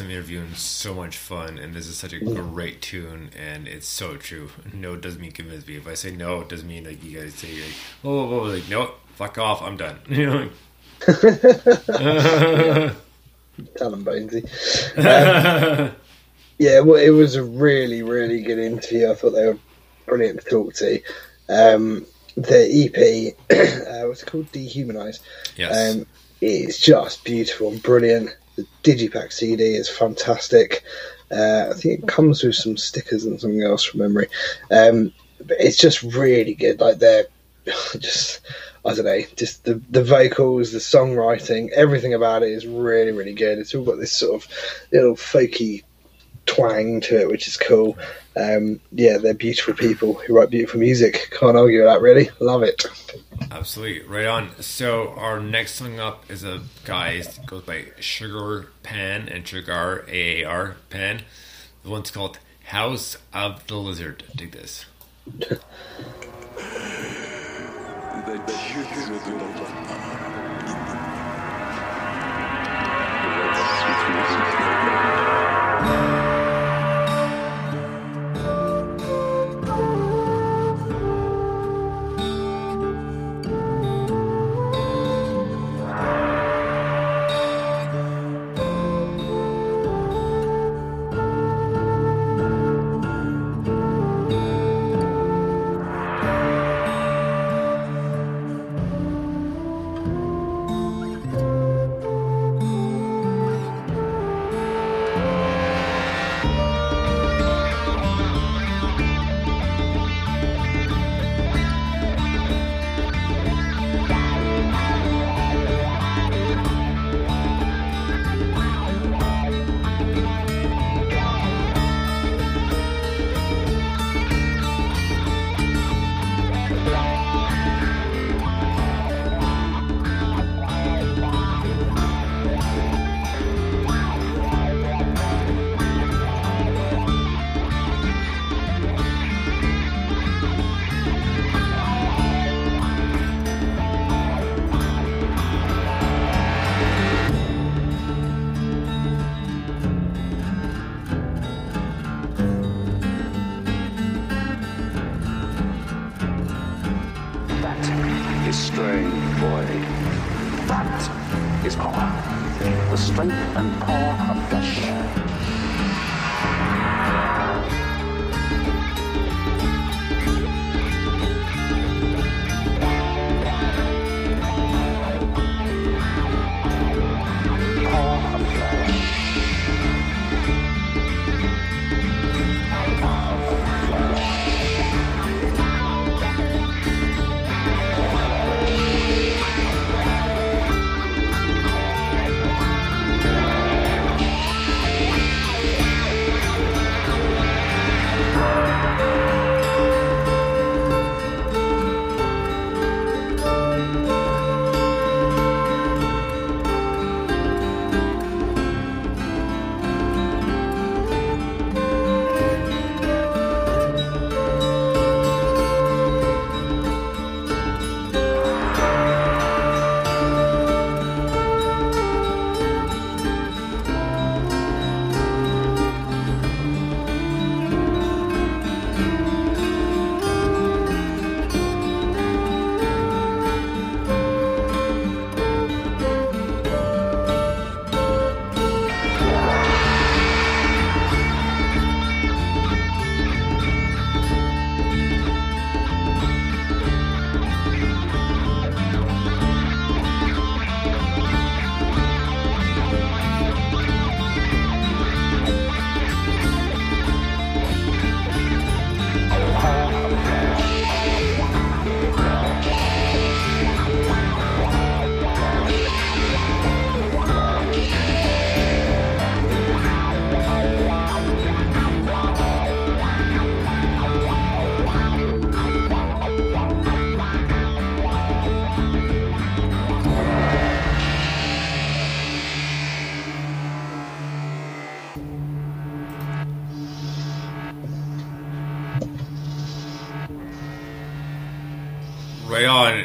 awesome interview and so much fun. And this is such a great tune, and it's so true. No doesn't mean convince me. If I say no, it doesn't mean like you guys say like, oh, oh, oh, like no, fuck off, I'm done. You know, like, Tell them, Bonesy. Um, yeah, well, it was a really, really good interview. I thought they were brilliant to talk to. Um, the EP, uh, what's it called? Dehumanize. yes. Um, it's just beautiful and brilliant. The Digipack CD is fantastic. Uh, I think it comes with some stickers and something else from memory. Um, but it's just really good. Like they're just I don't know, just the the vocals, the songwriting, everything about it is really really good. It's all got this sort of little folky twang to it, which is cool. Um, yeah, they're beautiful people who write beautiful music. Can't argue with that. Really, love it. Absolutely, right on. So our next song up is a guy that goes by Sugar Pan and Sugar A A R Pan. The one's called House of the Lizard. Dig this. That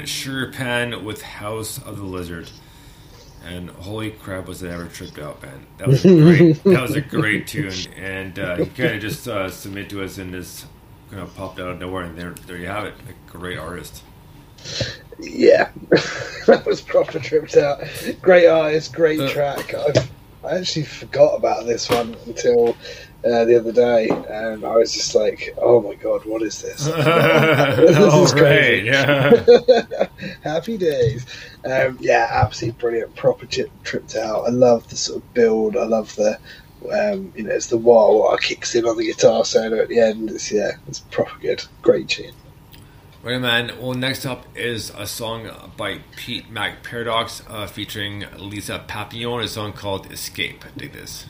Right on, Sugar Pan with House of the Lizard. And holy crap, was it ever tripped out, man? That was a great. that was a great tune, and uh, he kind of just uh, submitted to us and just kind of popped out of nowhere, and there, there you have it, a great artist. Yeah, that was proper tripped out. Great artist, great Uh. track. I, I actually forgot about this one until uh, the other day, and I was just like, "Oh my god, what is this?" this All is right, crazy. yeah. Happy days. Um, yeah, absolutely brilliant. Proper chip, tripped out. I love the sort of build. I love the, um, you know, it's the wah wah kicks in on the guitar solo at the end. It's yeah, it's proper good. Great tune. Right, man. Well, next up is a song by Pete Mac Paradox uh, featuring Lisa Papillon, a song called Escape. Dig this.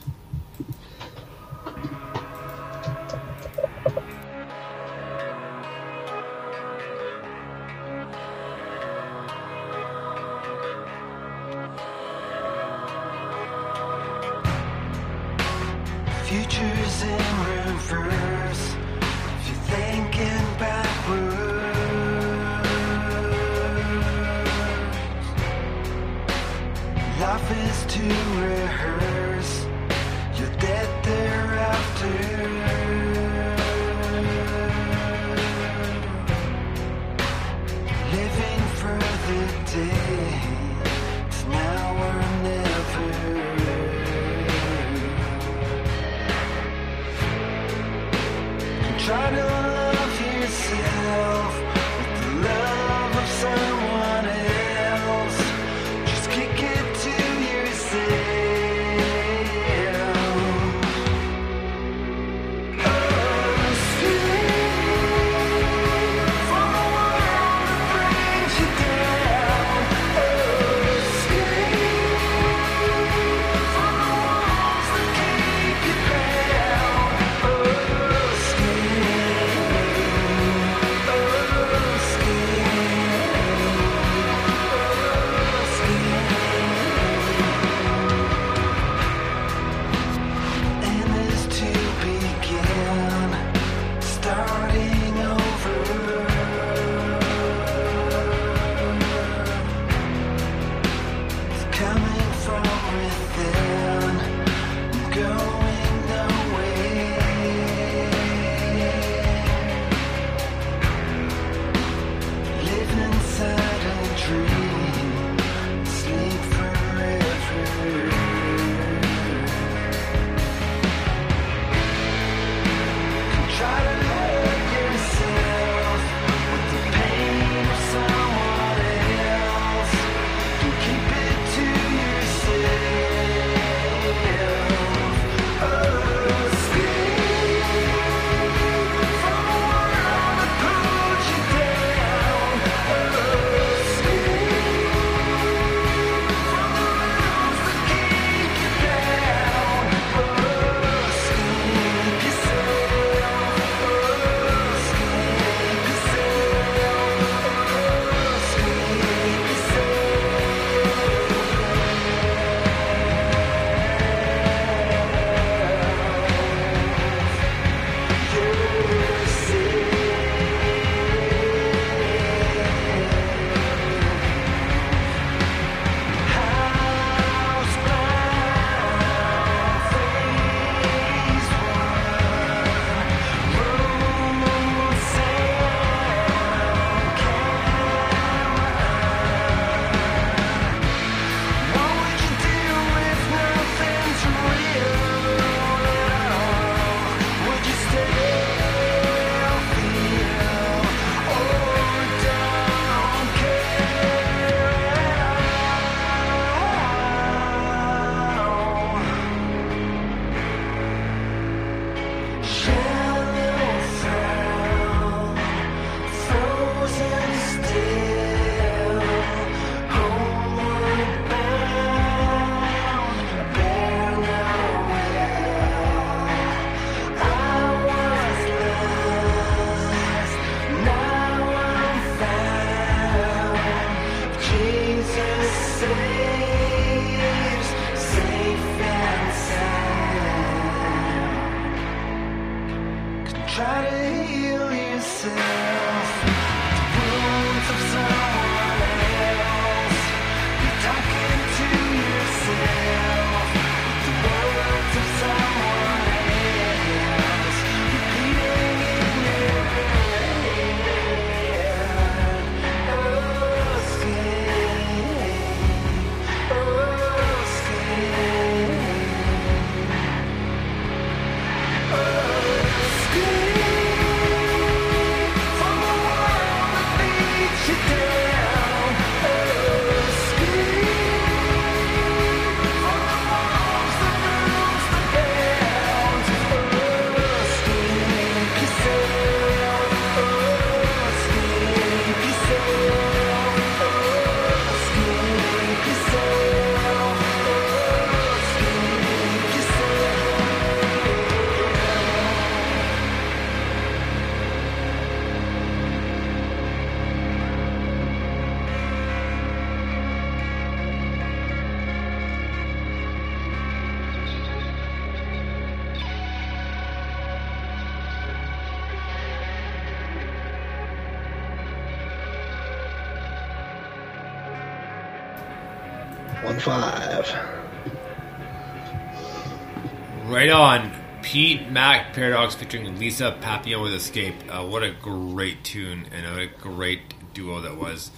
Right on. Pete Mac Paradox featuring Lisa Papillon with Escape. Uh, what a great tune and a great duo that was.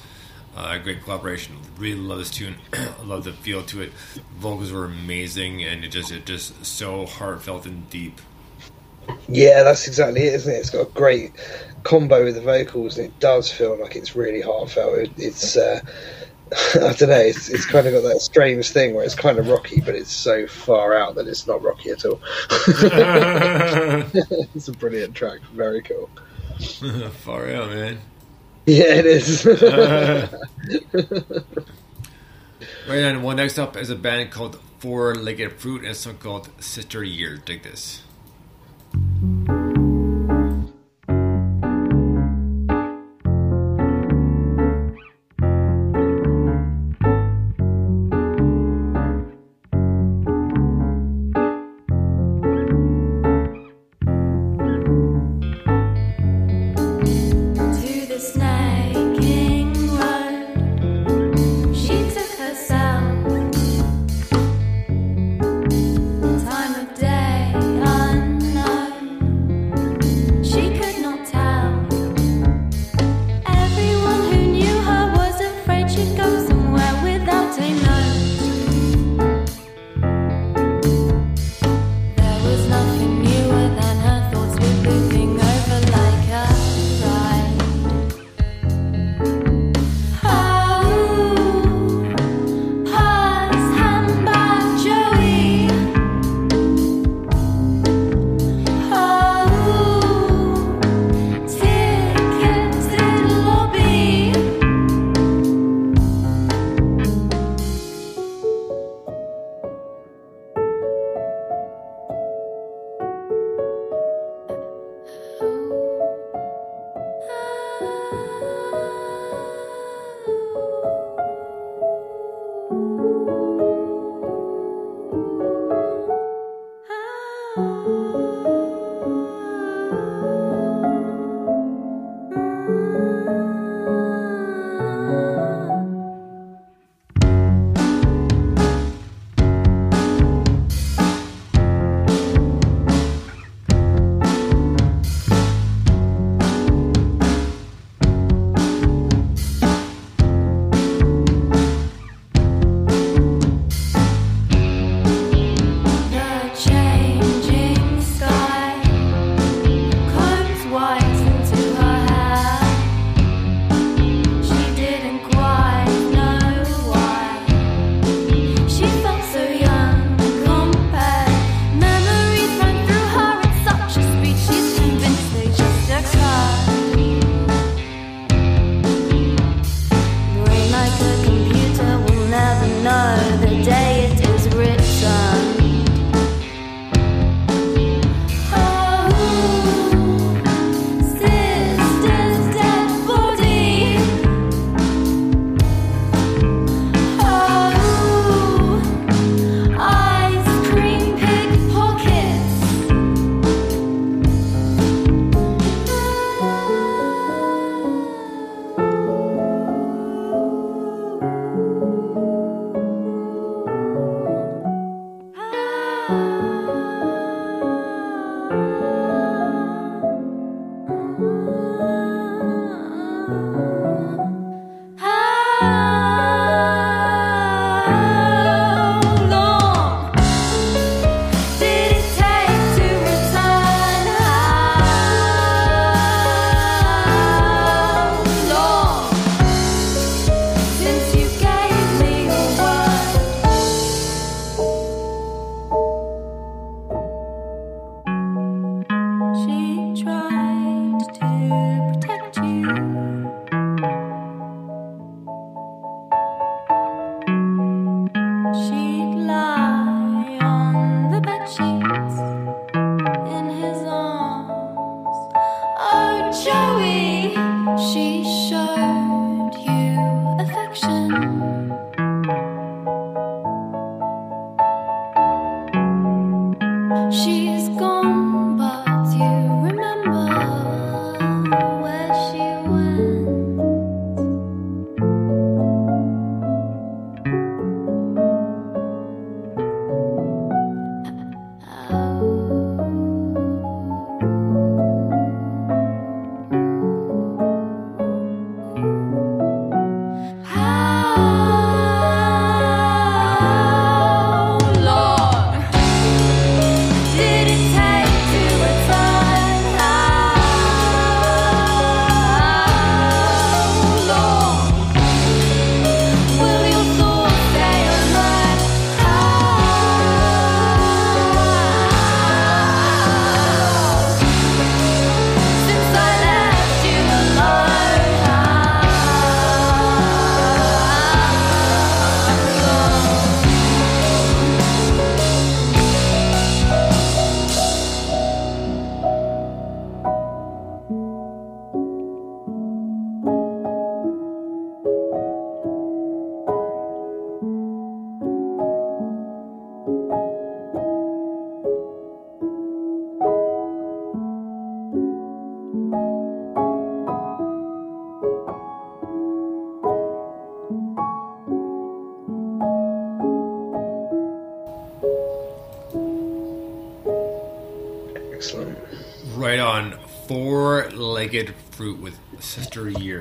Uh, a great collaboration. Really love this tune. Love the feel to it. Vocals were amazing and it just it just so heartfelt and deep. Yeah, that's exactly it, isn't it? It's got a great combo with the vocals, and it does feel like it's really heartfelt. It, it's, uh, I don't know, it's, it's kind of got that strange thing where it's kind of rocky, but it's so far out that it's not rocky at all. it's a brilliant track, very cool. Far out, man. Yeah, it is. Right on. Well, next up is a band called Four Legged Fruit and a song called Sister Year. Dig this.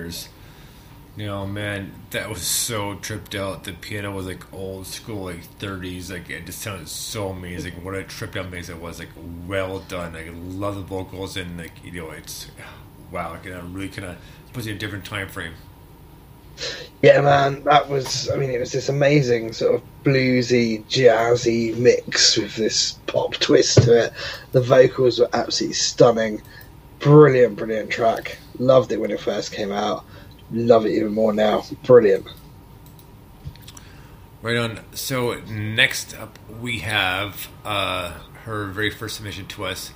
Years. You know, man, that was so tripped out. The piano was like old school, like 30s. Like it just sounded so amazing. What a tripped out mix it was. Like well done. Like, I love the vocals and like you know, it's wow. It really kind of puts you in a different time frame. Yeah, man, that was. I mean, it was this amazing sort of bluesy, jazzy mix with this pop twist to it. The vocals were absolutely stunning. Brilliant, brilliant track. Loved it when it first came out. Love it even more now. Brilliant. Right on. So next up, we have uh, her very first submission to us.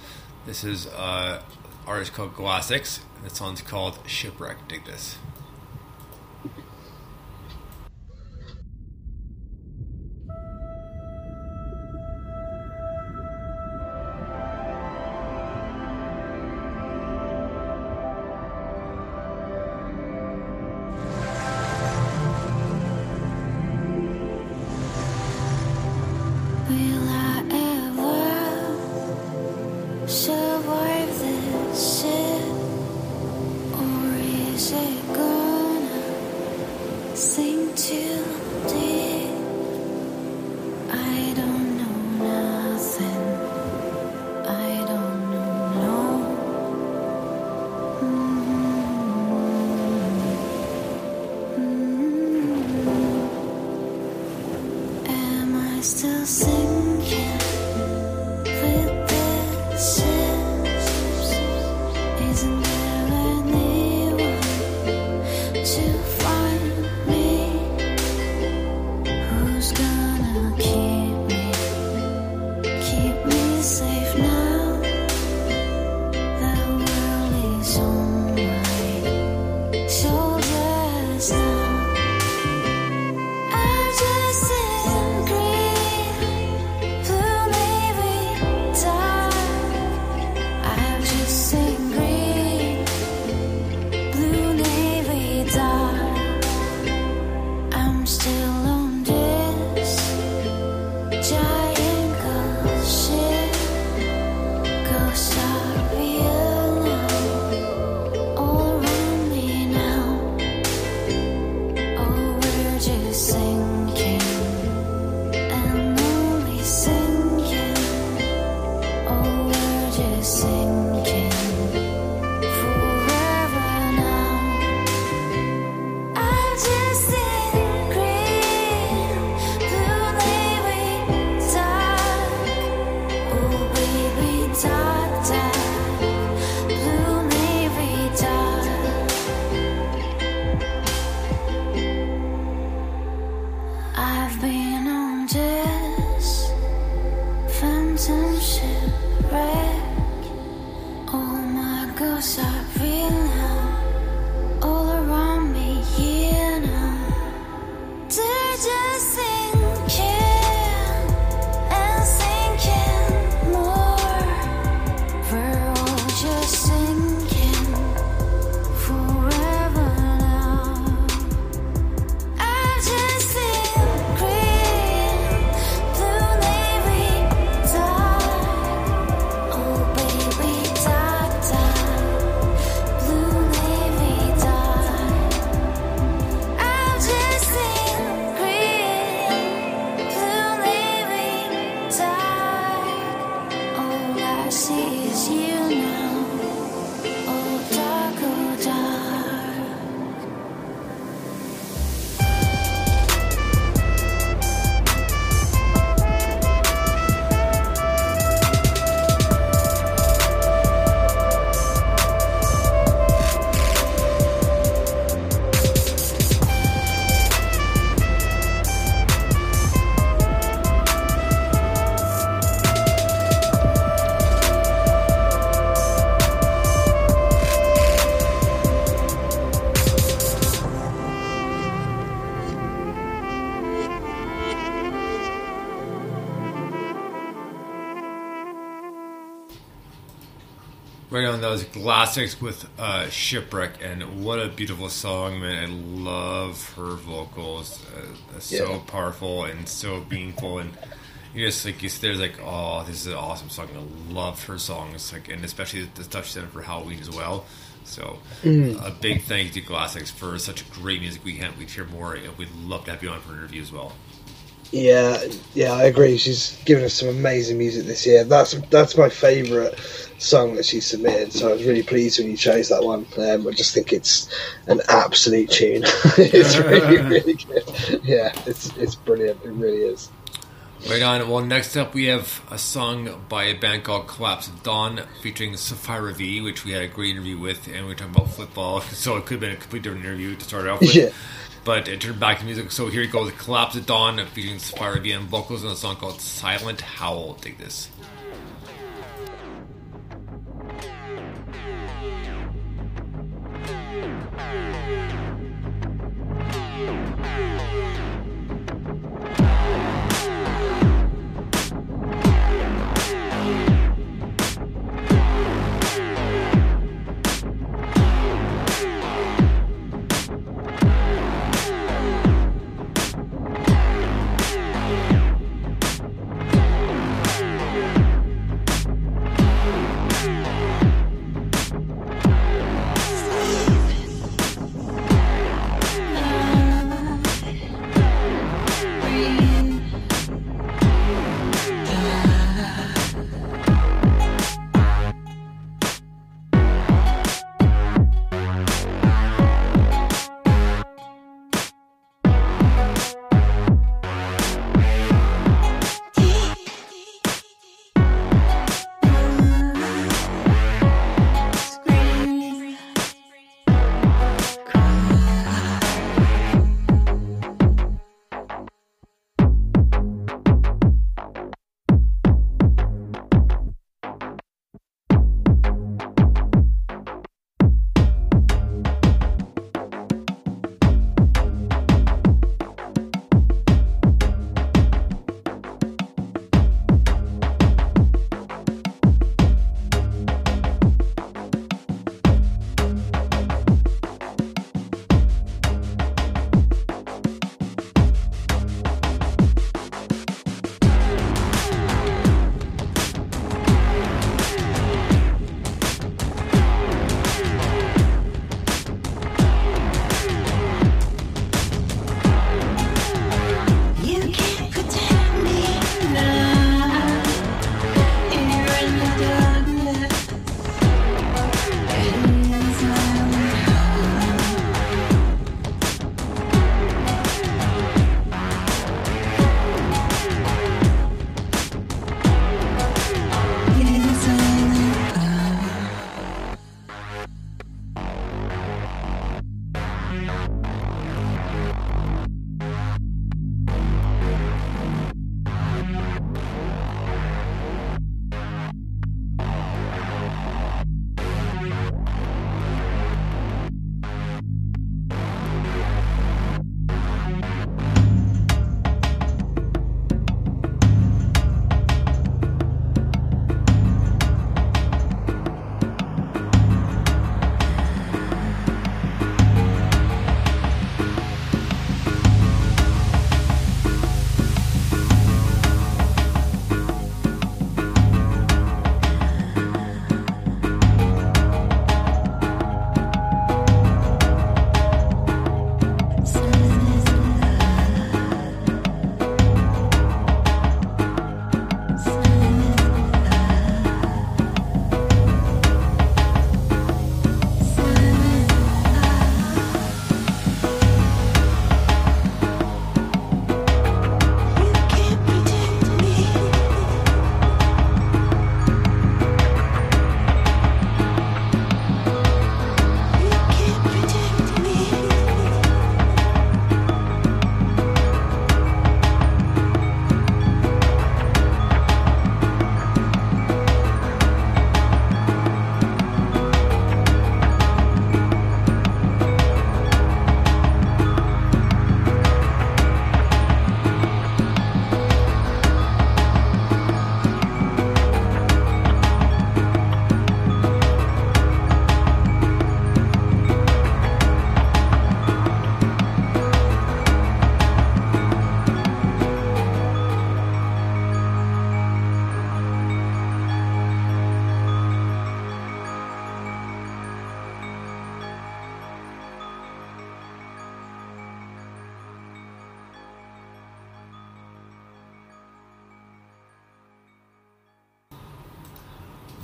This is uh, artist called Glassix. The song's called Shipwreck. Dig this. Was Glassix with uh, Shipwreck, and what a beautiful song, man. I love her vocals. Uh, so Yeah. powerful and so meaningful, and you just like you sit there like, oh, this is an awesome song. I love her songs, like, and especially the stuff she did for Halloween as well. So, a big thank you to Glassix for such great music. We can't wait to hear more, and we'd love to have you on for an interview as well. Yeah, yeah, I agree. She's given us some amazing music this year. That's that's my favourite song that she submitted. So I was really pleased when you chose that one. Um, I just think it's an absolute tune. it's really, really good. Yeah, it's it's brilliant. It really is. Right on. Well, next up we have a song by a band called Collapse of Dawn featuring Sapphira V, which we had a great interview with, and we were talking about football, so it could have been a completely different interview to start off with. Yeah. But it turned back to music, so here we go with Collapse of Dawn featuring Sapphira V and vocals on a song called Silent Howl. Take this.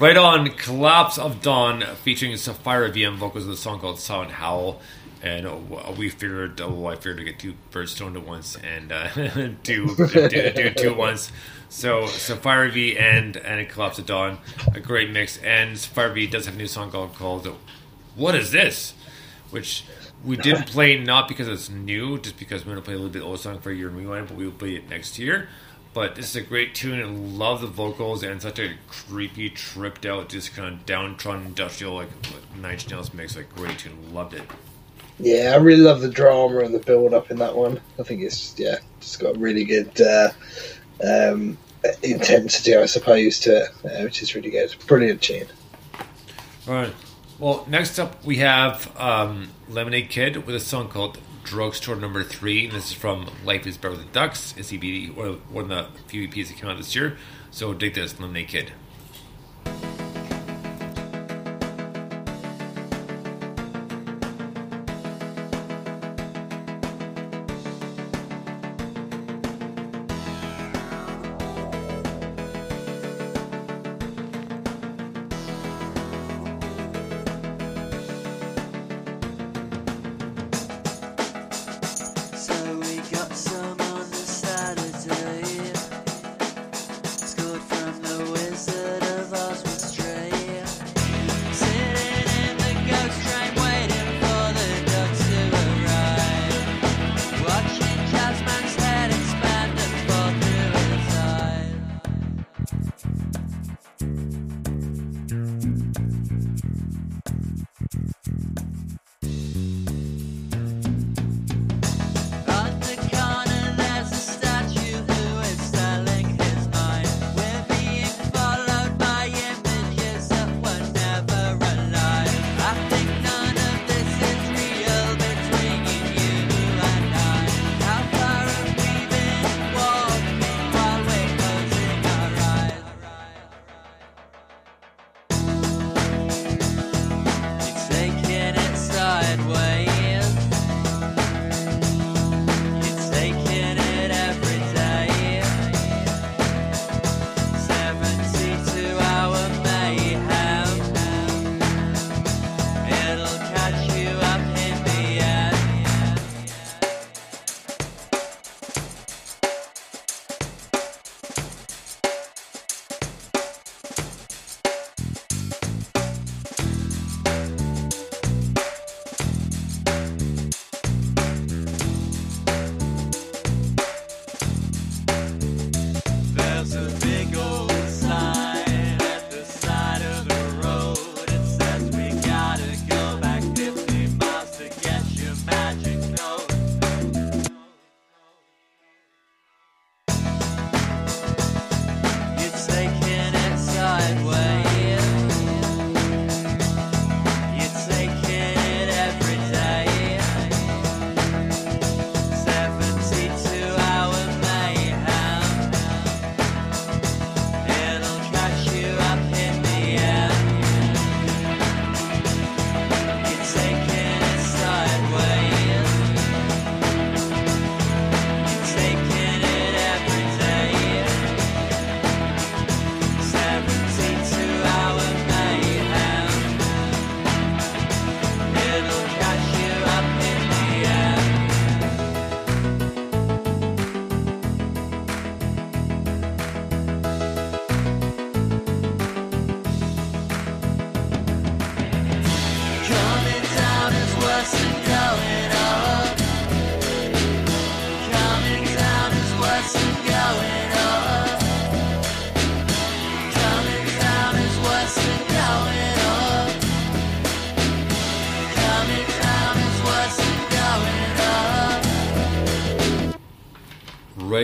Right on, Collapse of Dawn, featuring Sapphira VM vocals of the song called Silent Howl. And we figured, oh, I figured to get two birds stoned at once and uh, do, do, do two at once. So, Sapphira V and, and Collapse of Dawn, a great mix. And Sapphira V does have a new song called, called What Is This? Which we didn't play not because it's new, just because we're to play a little bit old song for a year rewind, but we will play it next year. But this is a great tune and love the vocals and such a creepy, tripped out, just kind of downtrodden industrial like Nine Inch Nails mix. Like great tune, loved it. Yeah, I really love the drama and the build up in that one. I think it's yeah, it's got really good uh, um, intensity, I suppose, to it, uh, which is really good. Brilliant tune. All right. Well, next up we have um, Lemonade Kid with a song called Drugstore Number Three. And this is from Life Is Better Than Ducks. It's or one of the few EPs that came out this year. So dig this, Lemonade Kid.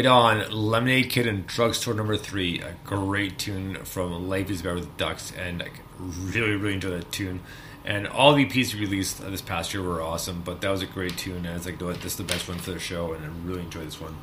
Right on, Lemonade Kid and Drugstore Number Three, a great tune from Life Is Better with Ducks, and like, really, really enjoyed that tune. And all the EPs released this past year were awesome, but that was a great tune. And it's like, this is the best one for the show, and I really enjoyed this one.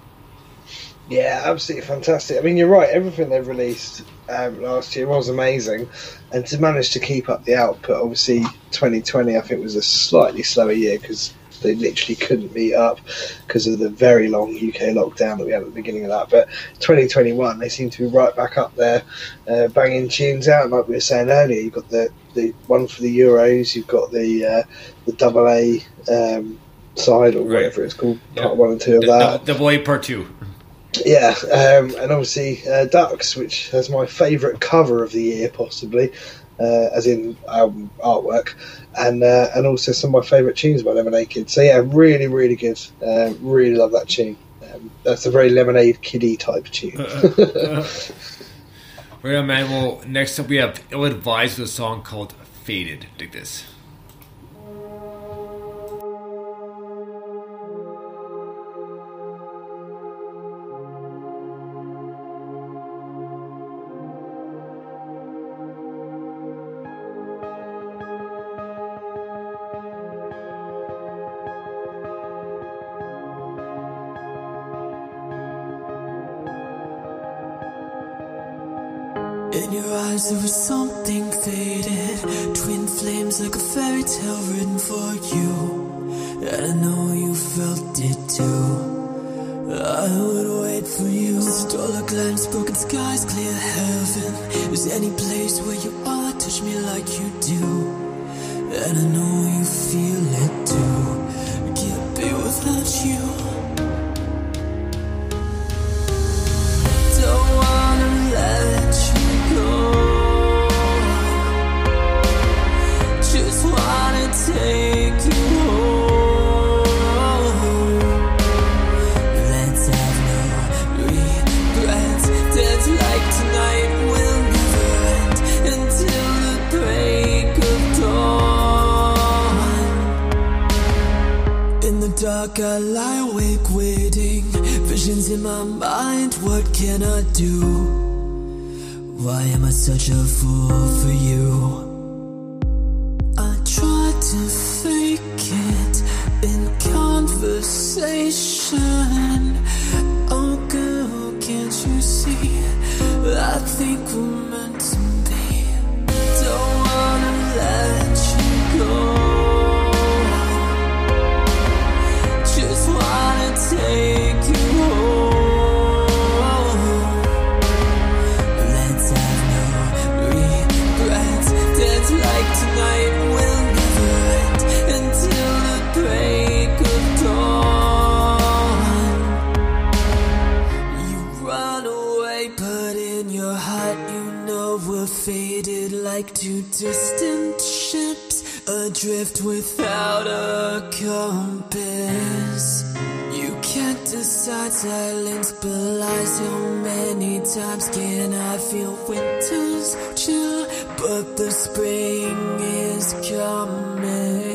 Yeah, absolutely fantastic. I mean, you're right. Everything they've released um, last year was amazing, and to manage to keep up the output, obviously, 2020 I think was a slightly slower year because they literally couldn't meet up because of the very long UK lockdown that we had at the beginning of that. But 2021, they seem to be right back up there, uh, banging tunes out. Like we were saying earlier, you've got the, the one for the Euros, you've got the uh, the double A um, side or Right. whatever it's called, Yeah. part one and two of that. Double A part two. Yeah, um, and obviously uh, Ducks, which has my favourite cover of the year, possibly, uh, as in album artwork, and uh, and also some of my favourite tunes by Lemonade Kid. So yeah, really, really good. Uh, really love that tune. Um, that's a very Lemonade Kiddie type tune. Right on, man. Well, next up we have Ill Advised with a song called Faded. Dig this. Eyes there was something faded. Twin flames like a fairy tale written for you. And I know you felt it too. I would wait for you. Stole a glance, broken skies, clear heaven. Is any place where you are, touch me like you do. And I know you feel it too. Can't be without you dark, I lie awake waiting. Visions in my mind, what can I do? Why am I such a fool for you? I try to fake it in conversation. Oh, girl, can't you see? I think we're like two distant ships adrift without a compass. You can't decide silence belies how many times. Can I feel winter's chill? But the spring is coming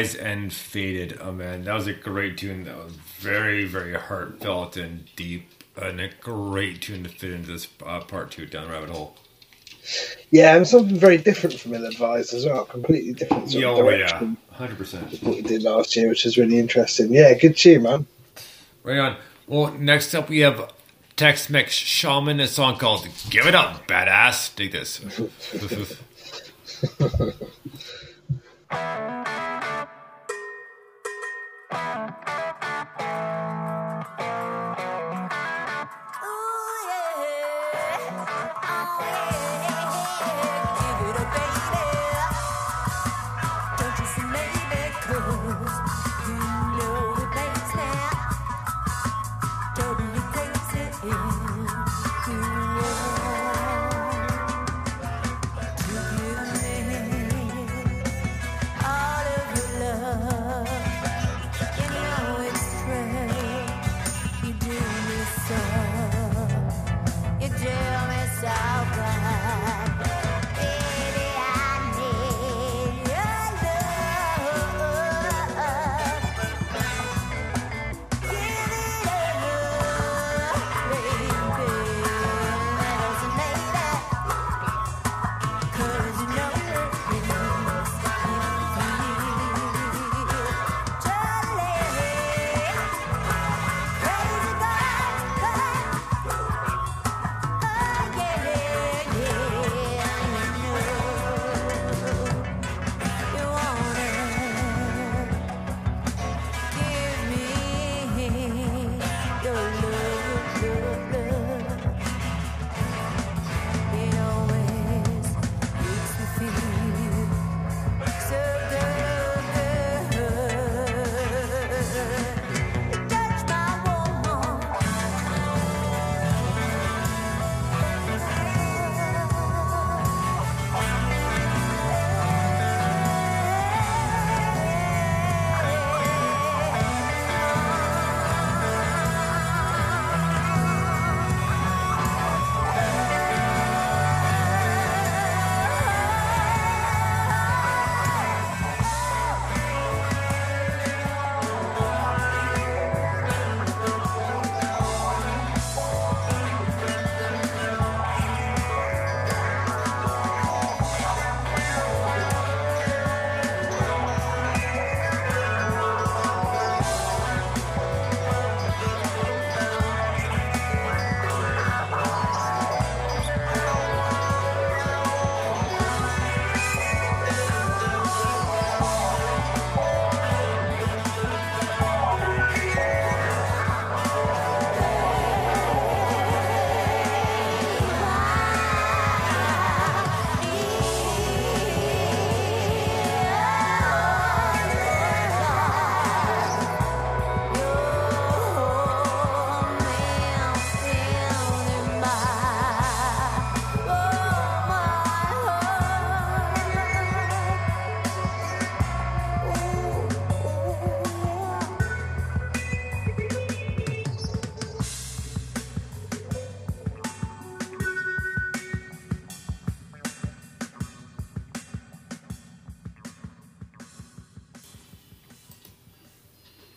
advised and faded. Oh man, that was a great tune. That was very, very heartfelt and deep, and a great tune to fit into this uh, part two down the rabbit hole. Yeah, and something very different from Ill Advised as well. Completely different sort oh yeah, hundred percent. what we did last year, which is really interesting. Yeah, good tune, man. Right on. Well, next up we have Tex Mex Shaman, a song called "Give It Up, Badass." Dig this.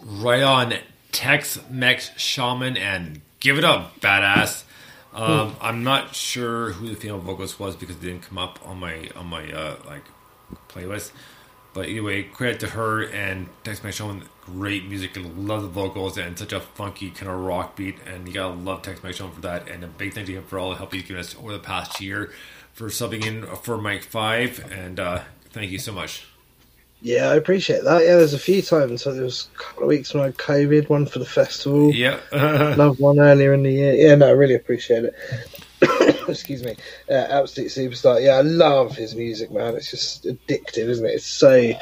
right on Tex Mex Shaman and Give It Up, Badass. Um, I'm not sure who the female vocalist was because it didn't come up on my on my uh, like playlist. But anyway, credit to her and Tex Mex Shaman. Great music. Love the vocals and such a funky kind of rock beat. And you gotta love Tex Mex Shaman for that. And a big thank you for all the help he's given us over the past year for subbing in for Mike Five. And uh, thank you so much. Yeah, I appreciate that. Yeah, there's a few times. So there was a couple of weeks when I had COVID, one for the festival, Yeah. another one earlier in the year. Yeah, no, I really appreciate it. Excuse me. Uh, absolute superstar. Yeah, I love his music, man. It's just addictive, isn't it? It's so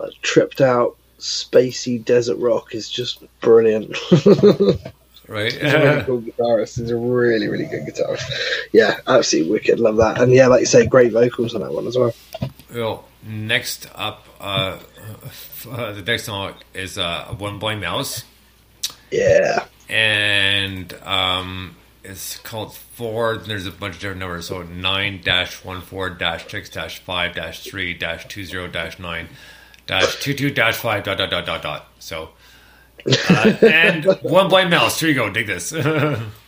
like, tripped out, spacey desert rock is just brilliant. right. He's a really cool guitarist. He's a really, really good guitarist. Yeah, absolutely wicked. Love that. And yeah, like you say, great vocals on that one as well. Well, next up, uh, uh, the next song is uh, One Blind Mouse, Yeah. and um, it's called Four. There's a bunch of different numbers, so nine dash one four dash six dash five dash three dash two zero dash nine dash two two dash five dot dot dot dot dot. So, uh, and One Blind Mouse. Here you go. Dig this.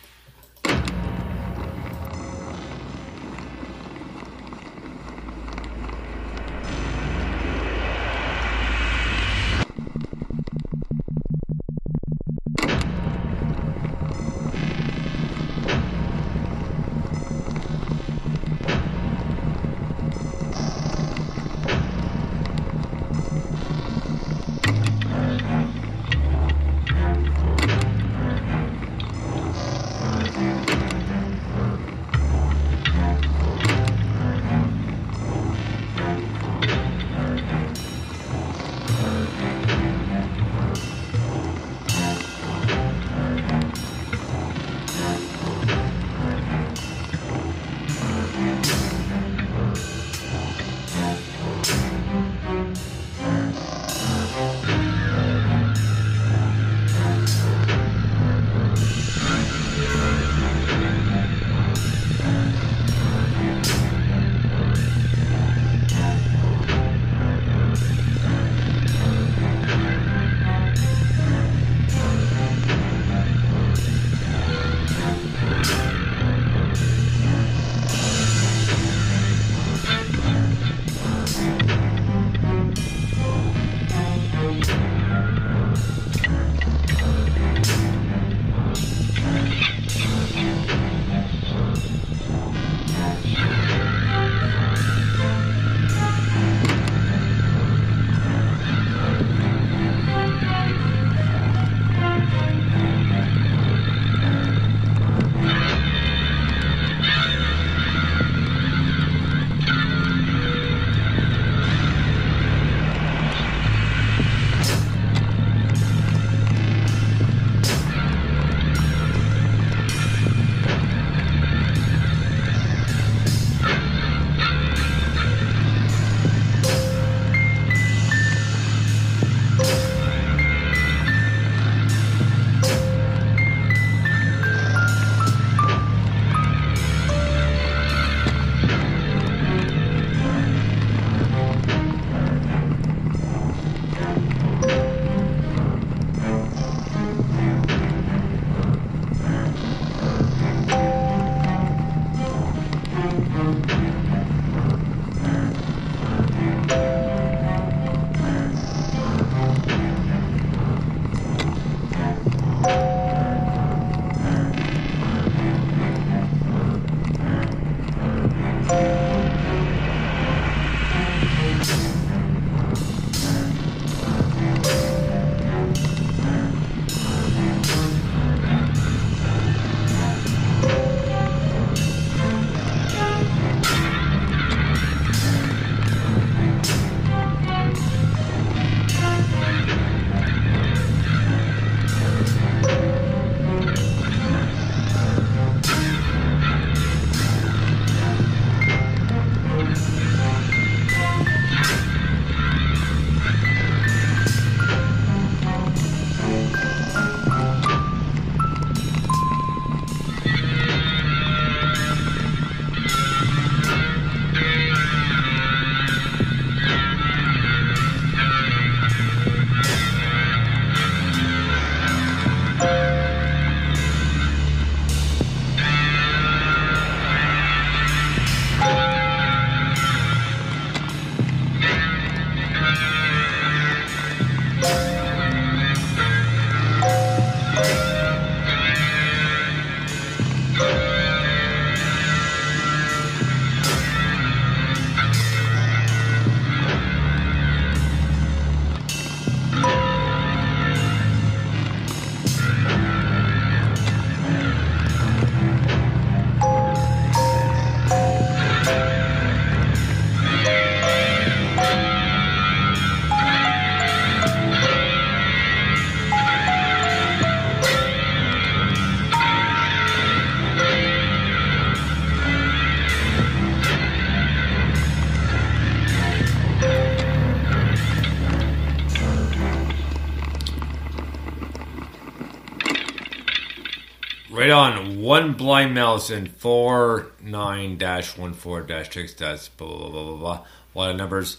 One blind mouse in four dash one four dash six that's blah blah blah blah blah blah. A lot of numbers.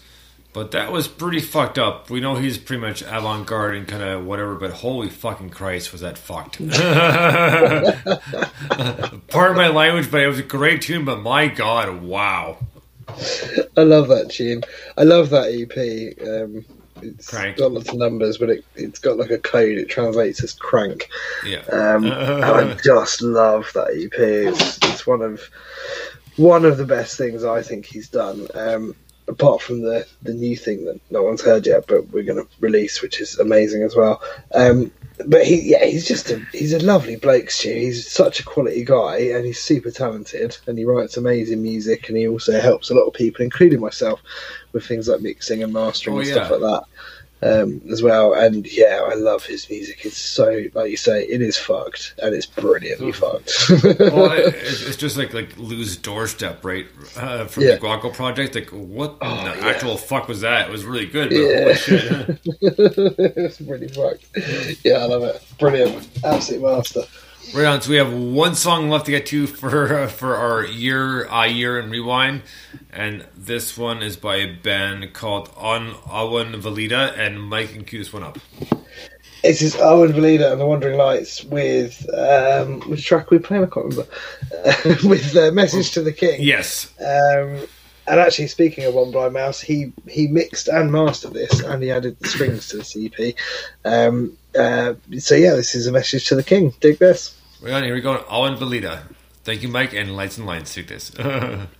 But that was pretty fucked up. We know he's pretty much avant garde and kind of whatever, but holy fucking Christ, was that fucked. Part of my language, but it was a great tune, but my god, wow. I love that tune. I love that EP. Um, it's Crank. got lots of numbers, but it, it's got like a code. It translates as crank. Yeah. Um, and I just love that EP. It's, it's one of one of the best things I think he's done. Um, apart from the the new thing that no one's heard yet, but we're going to release, which is amazing as well. Um, but he, yeah, he's just a he's a lovely bloke, Stu. He's such a quality guy, and he's super talented, and he writes amazing music, and he also helps a lot of people, including myself, with things like mixing and mastering Oh, and stuff like that um, as well. And yeah, I love his music. It's so, like you say, it is fucked, and it's brilliantly fucked. well, it, it's just like like Lou's doorstep, right? Uh, from Yeah. the Guaco project. Like, what Oh, the yeah. actual fuck was that? It was really good, but Yeah. holy shit. it's really fucked. Yeah, I love it. Brilliant, absolute master. Right on. So we have one song left to get to for uh, for our year uh, year and rewind, and this one is by a band called On Awan Valida, and Mike and cue this one up. This is Owen Valida and the Wandering Lights with um, which track we playing? I can't remember. with uh, Message to the King. Yes, Um, and actually, speaking of One Blind Mouse, he he mixed and mastered this, and he added the strings to the EP. Um, uh, so yeah, this is a message to the king. Dig this. Right on. Here we go. Awan Valida. Thank you, Mike, and Lights and Lines. Take this.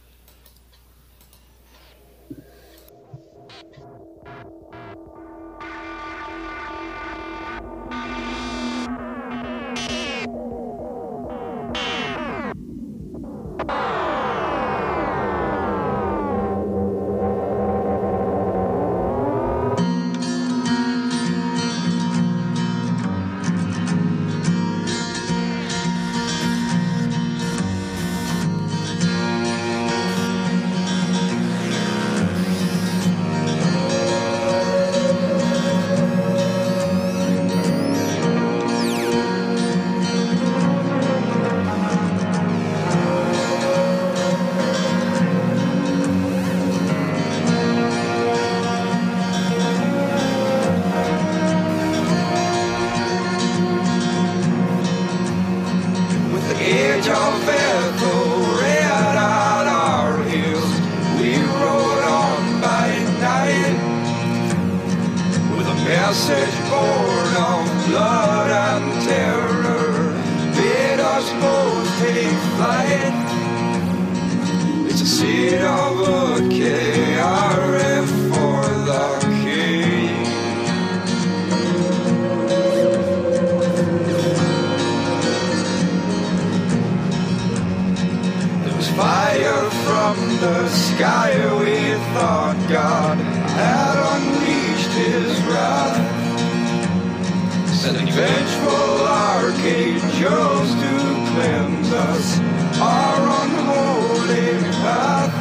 us our unholy path.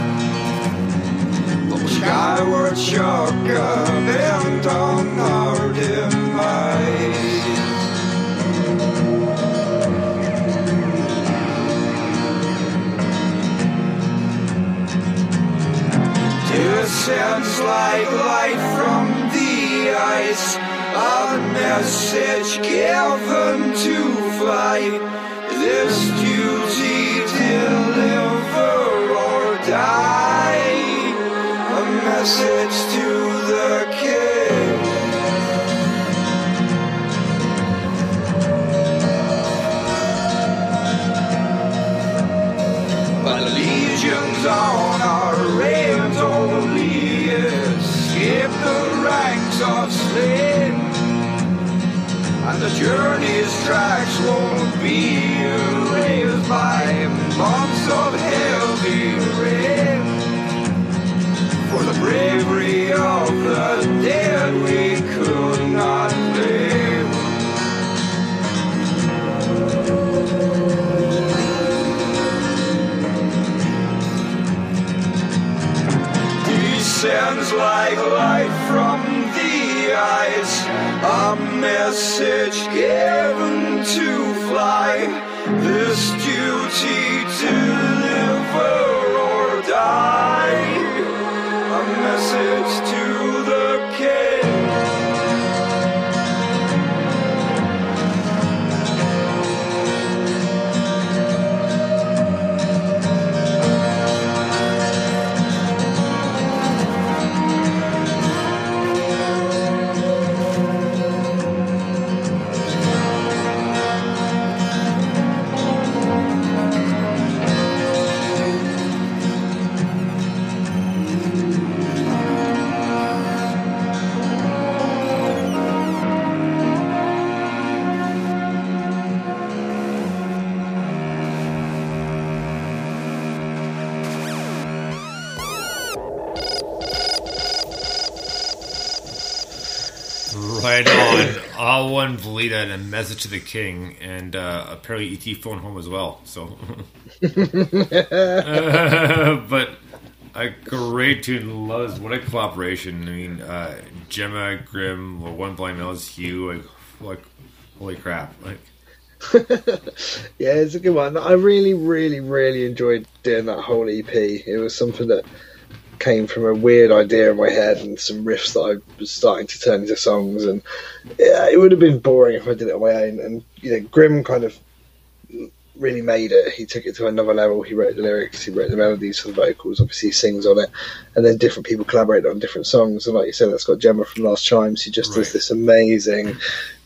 But we're skyward shock, bent on our demise. Descends like light from the ice, a message given to fly. This duty message to the king. But on our only escape the ranks of slain. And the journey's tracks won't be of heavy rain. For the bravery of the dead we could not blame. descends like light from the eyes, a message given to fly. this duty to live or die. A message to one Velita and a message to the king, and uh, apparently ET phone home as well. So, but a great tune. Loves what a collaboration. I mean, uh, Gemma, Grim, One Blind Mel's Hugh. Like, like, holy crap! Like, Yeah, it's a good one. I really, really, really enjoyed doing that whole EP. It was something that came from a weird idea in my head and some riffs that I was starting to turn into songs. And yeah, it would have been boring if I did it on my own. And you know, Grim kind of really made it. He took it to another level. He wrote the lyrics, he wrote the melodies for the vocals. Obviously, he sings on it, and then different people collaborated on different songs. And like you said, that's got Gemma from Last Chimes. She just does this amazing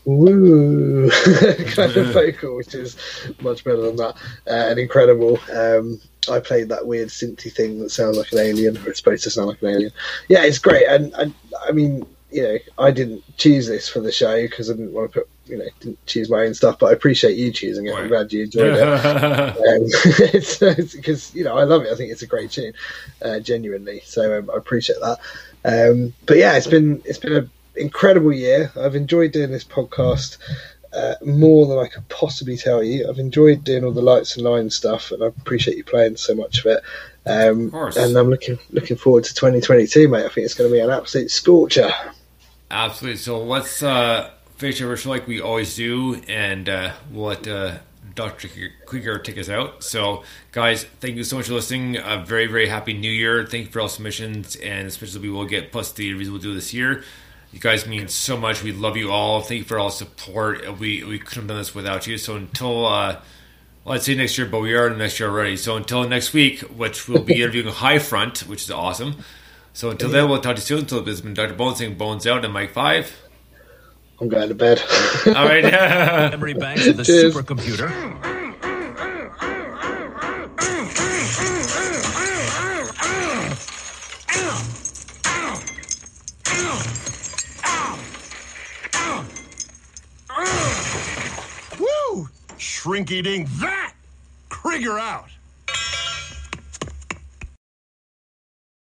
woo kind of vocal, which is much better than that uh, and incredible. Um, I played that weird synthy thing that sounds like an alien, or it's supposed to sound like an alien. Yeah, it's great, and, and I mean, you know, I didn't choose this for the show because I didn't want to put, you know, didn't choose my own stuff. But I appreciate you choosing it. I'm glad you enjoyed it. Um, it's because you know I love it. I think it's a great tune, uh, genuinely. So um, I appreciate that. Um, but yeah, it's been it's been an incredible year. I've enjoyed doing this podcast uh, more than I could possibly tell you. I've enjoyed doing all the lights and lines stuff, and I appreciate you playing so much of it. Um, Of course. And I'm looking looking forward to 2022, mate. I think it's going to be an absolute scorcher. absolutely. So let's uh, finish our show like we always do, and uh, we'll let uh, Dr. Krieger take us out. So, guys, thank you so much for listening. A very, very happy New Year. Thank you for all submissions, and especially we will get plus the reviews we'll do this year. You guys mean so much. We love you all. Thank you for all the support. We we couldn't have done this without you. So until uh, well, I'd say next year, but we are in next year already. So until next week, which we'll be interviewing High Front, which is awesome. So until then, we'll talk to you soon. Until this has been Dr. Bones saying Bones out and Mike Five. I'm going to bed. All right. Memory banks of the Cheers. supercomputer. Shrink eating that! Krieger out!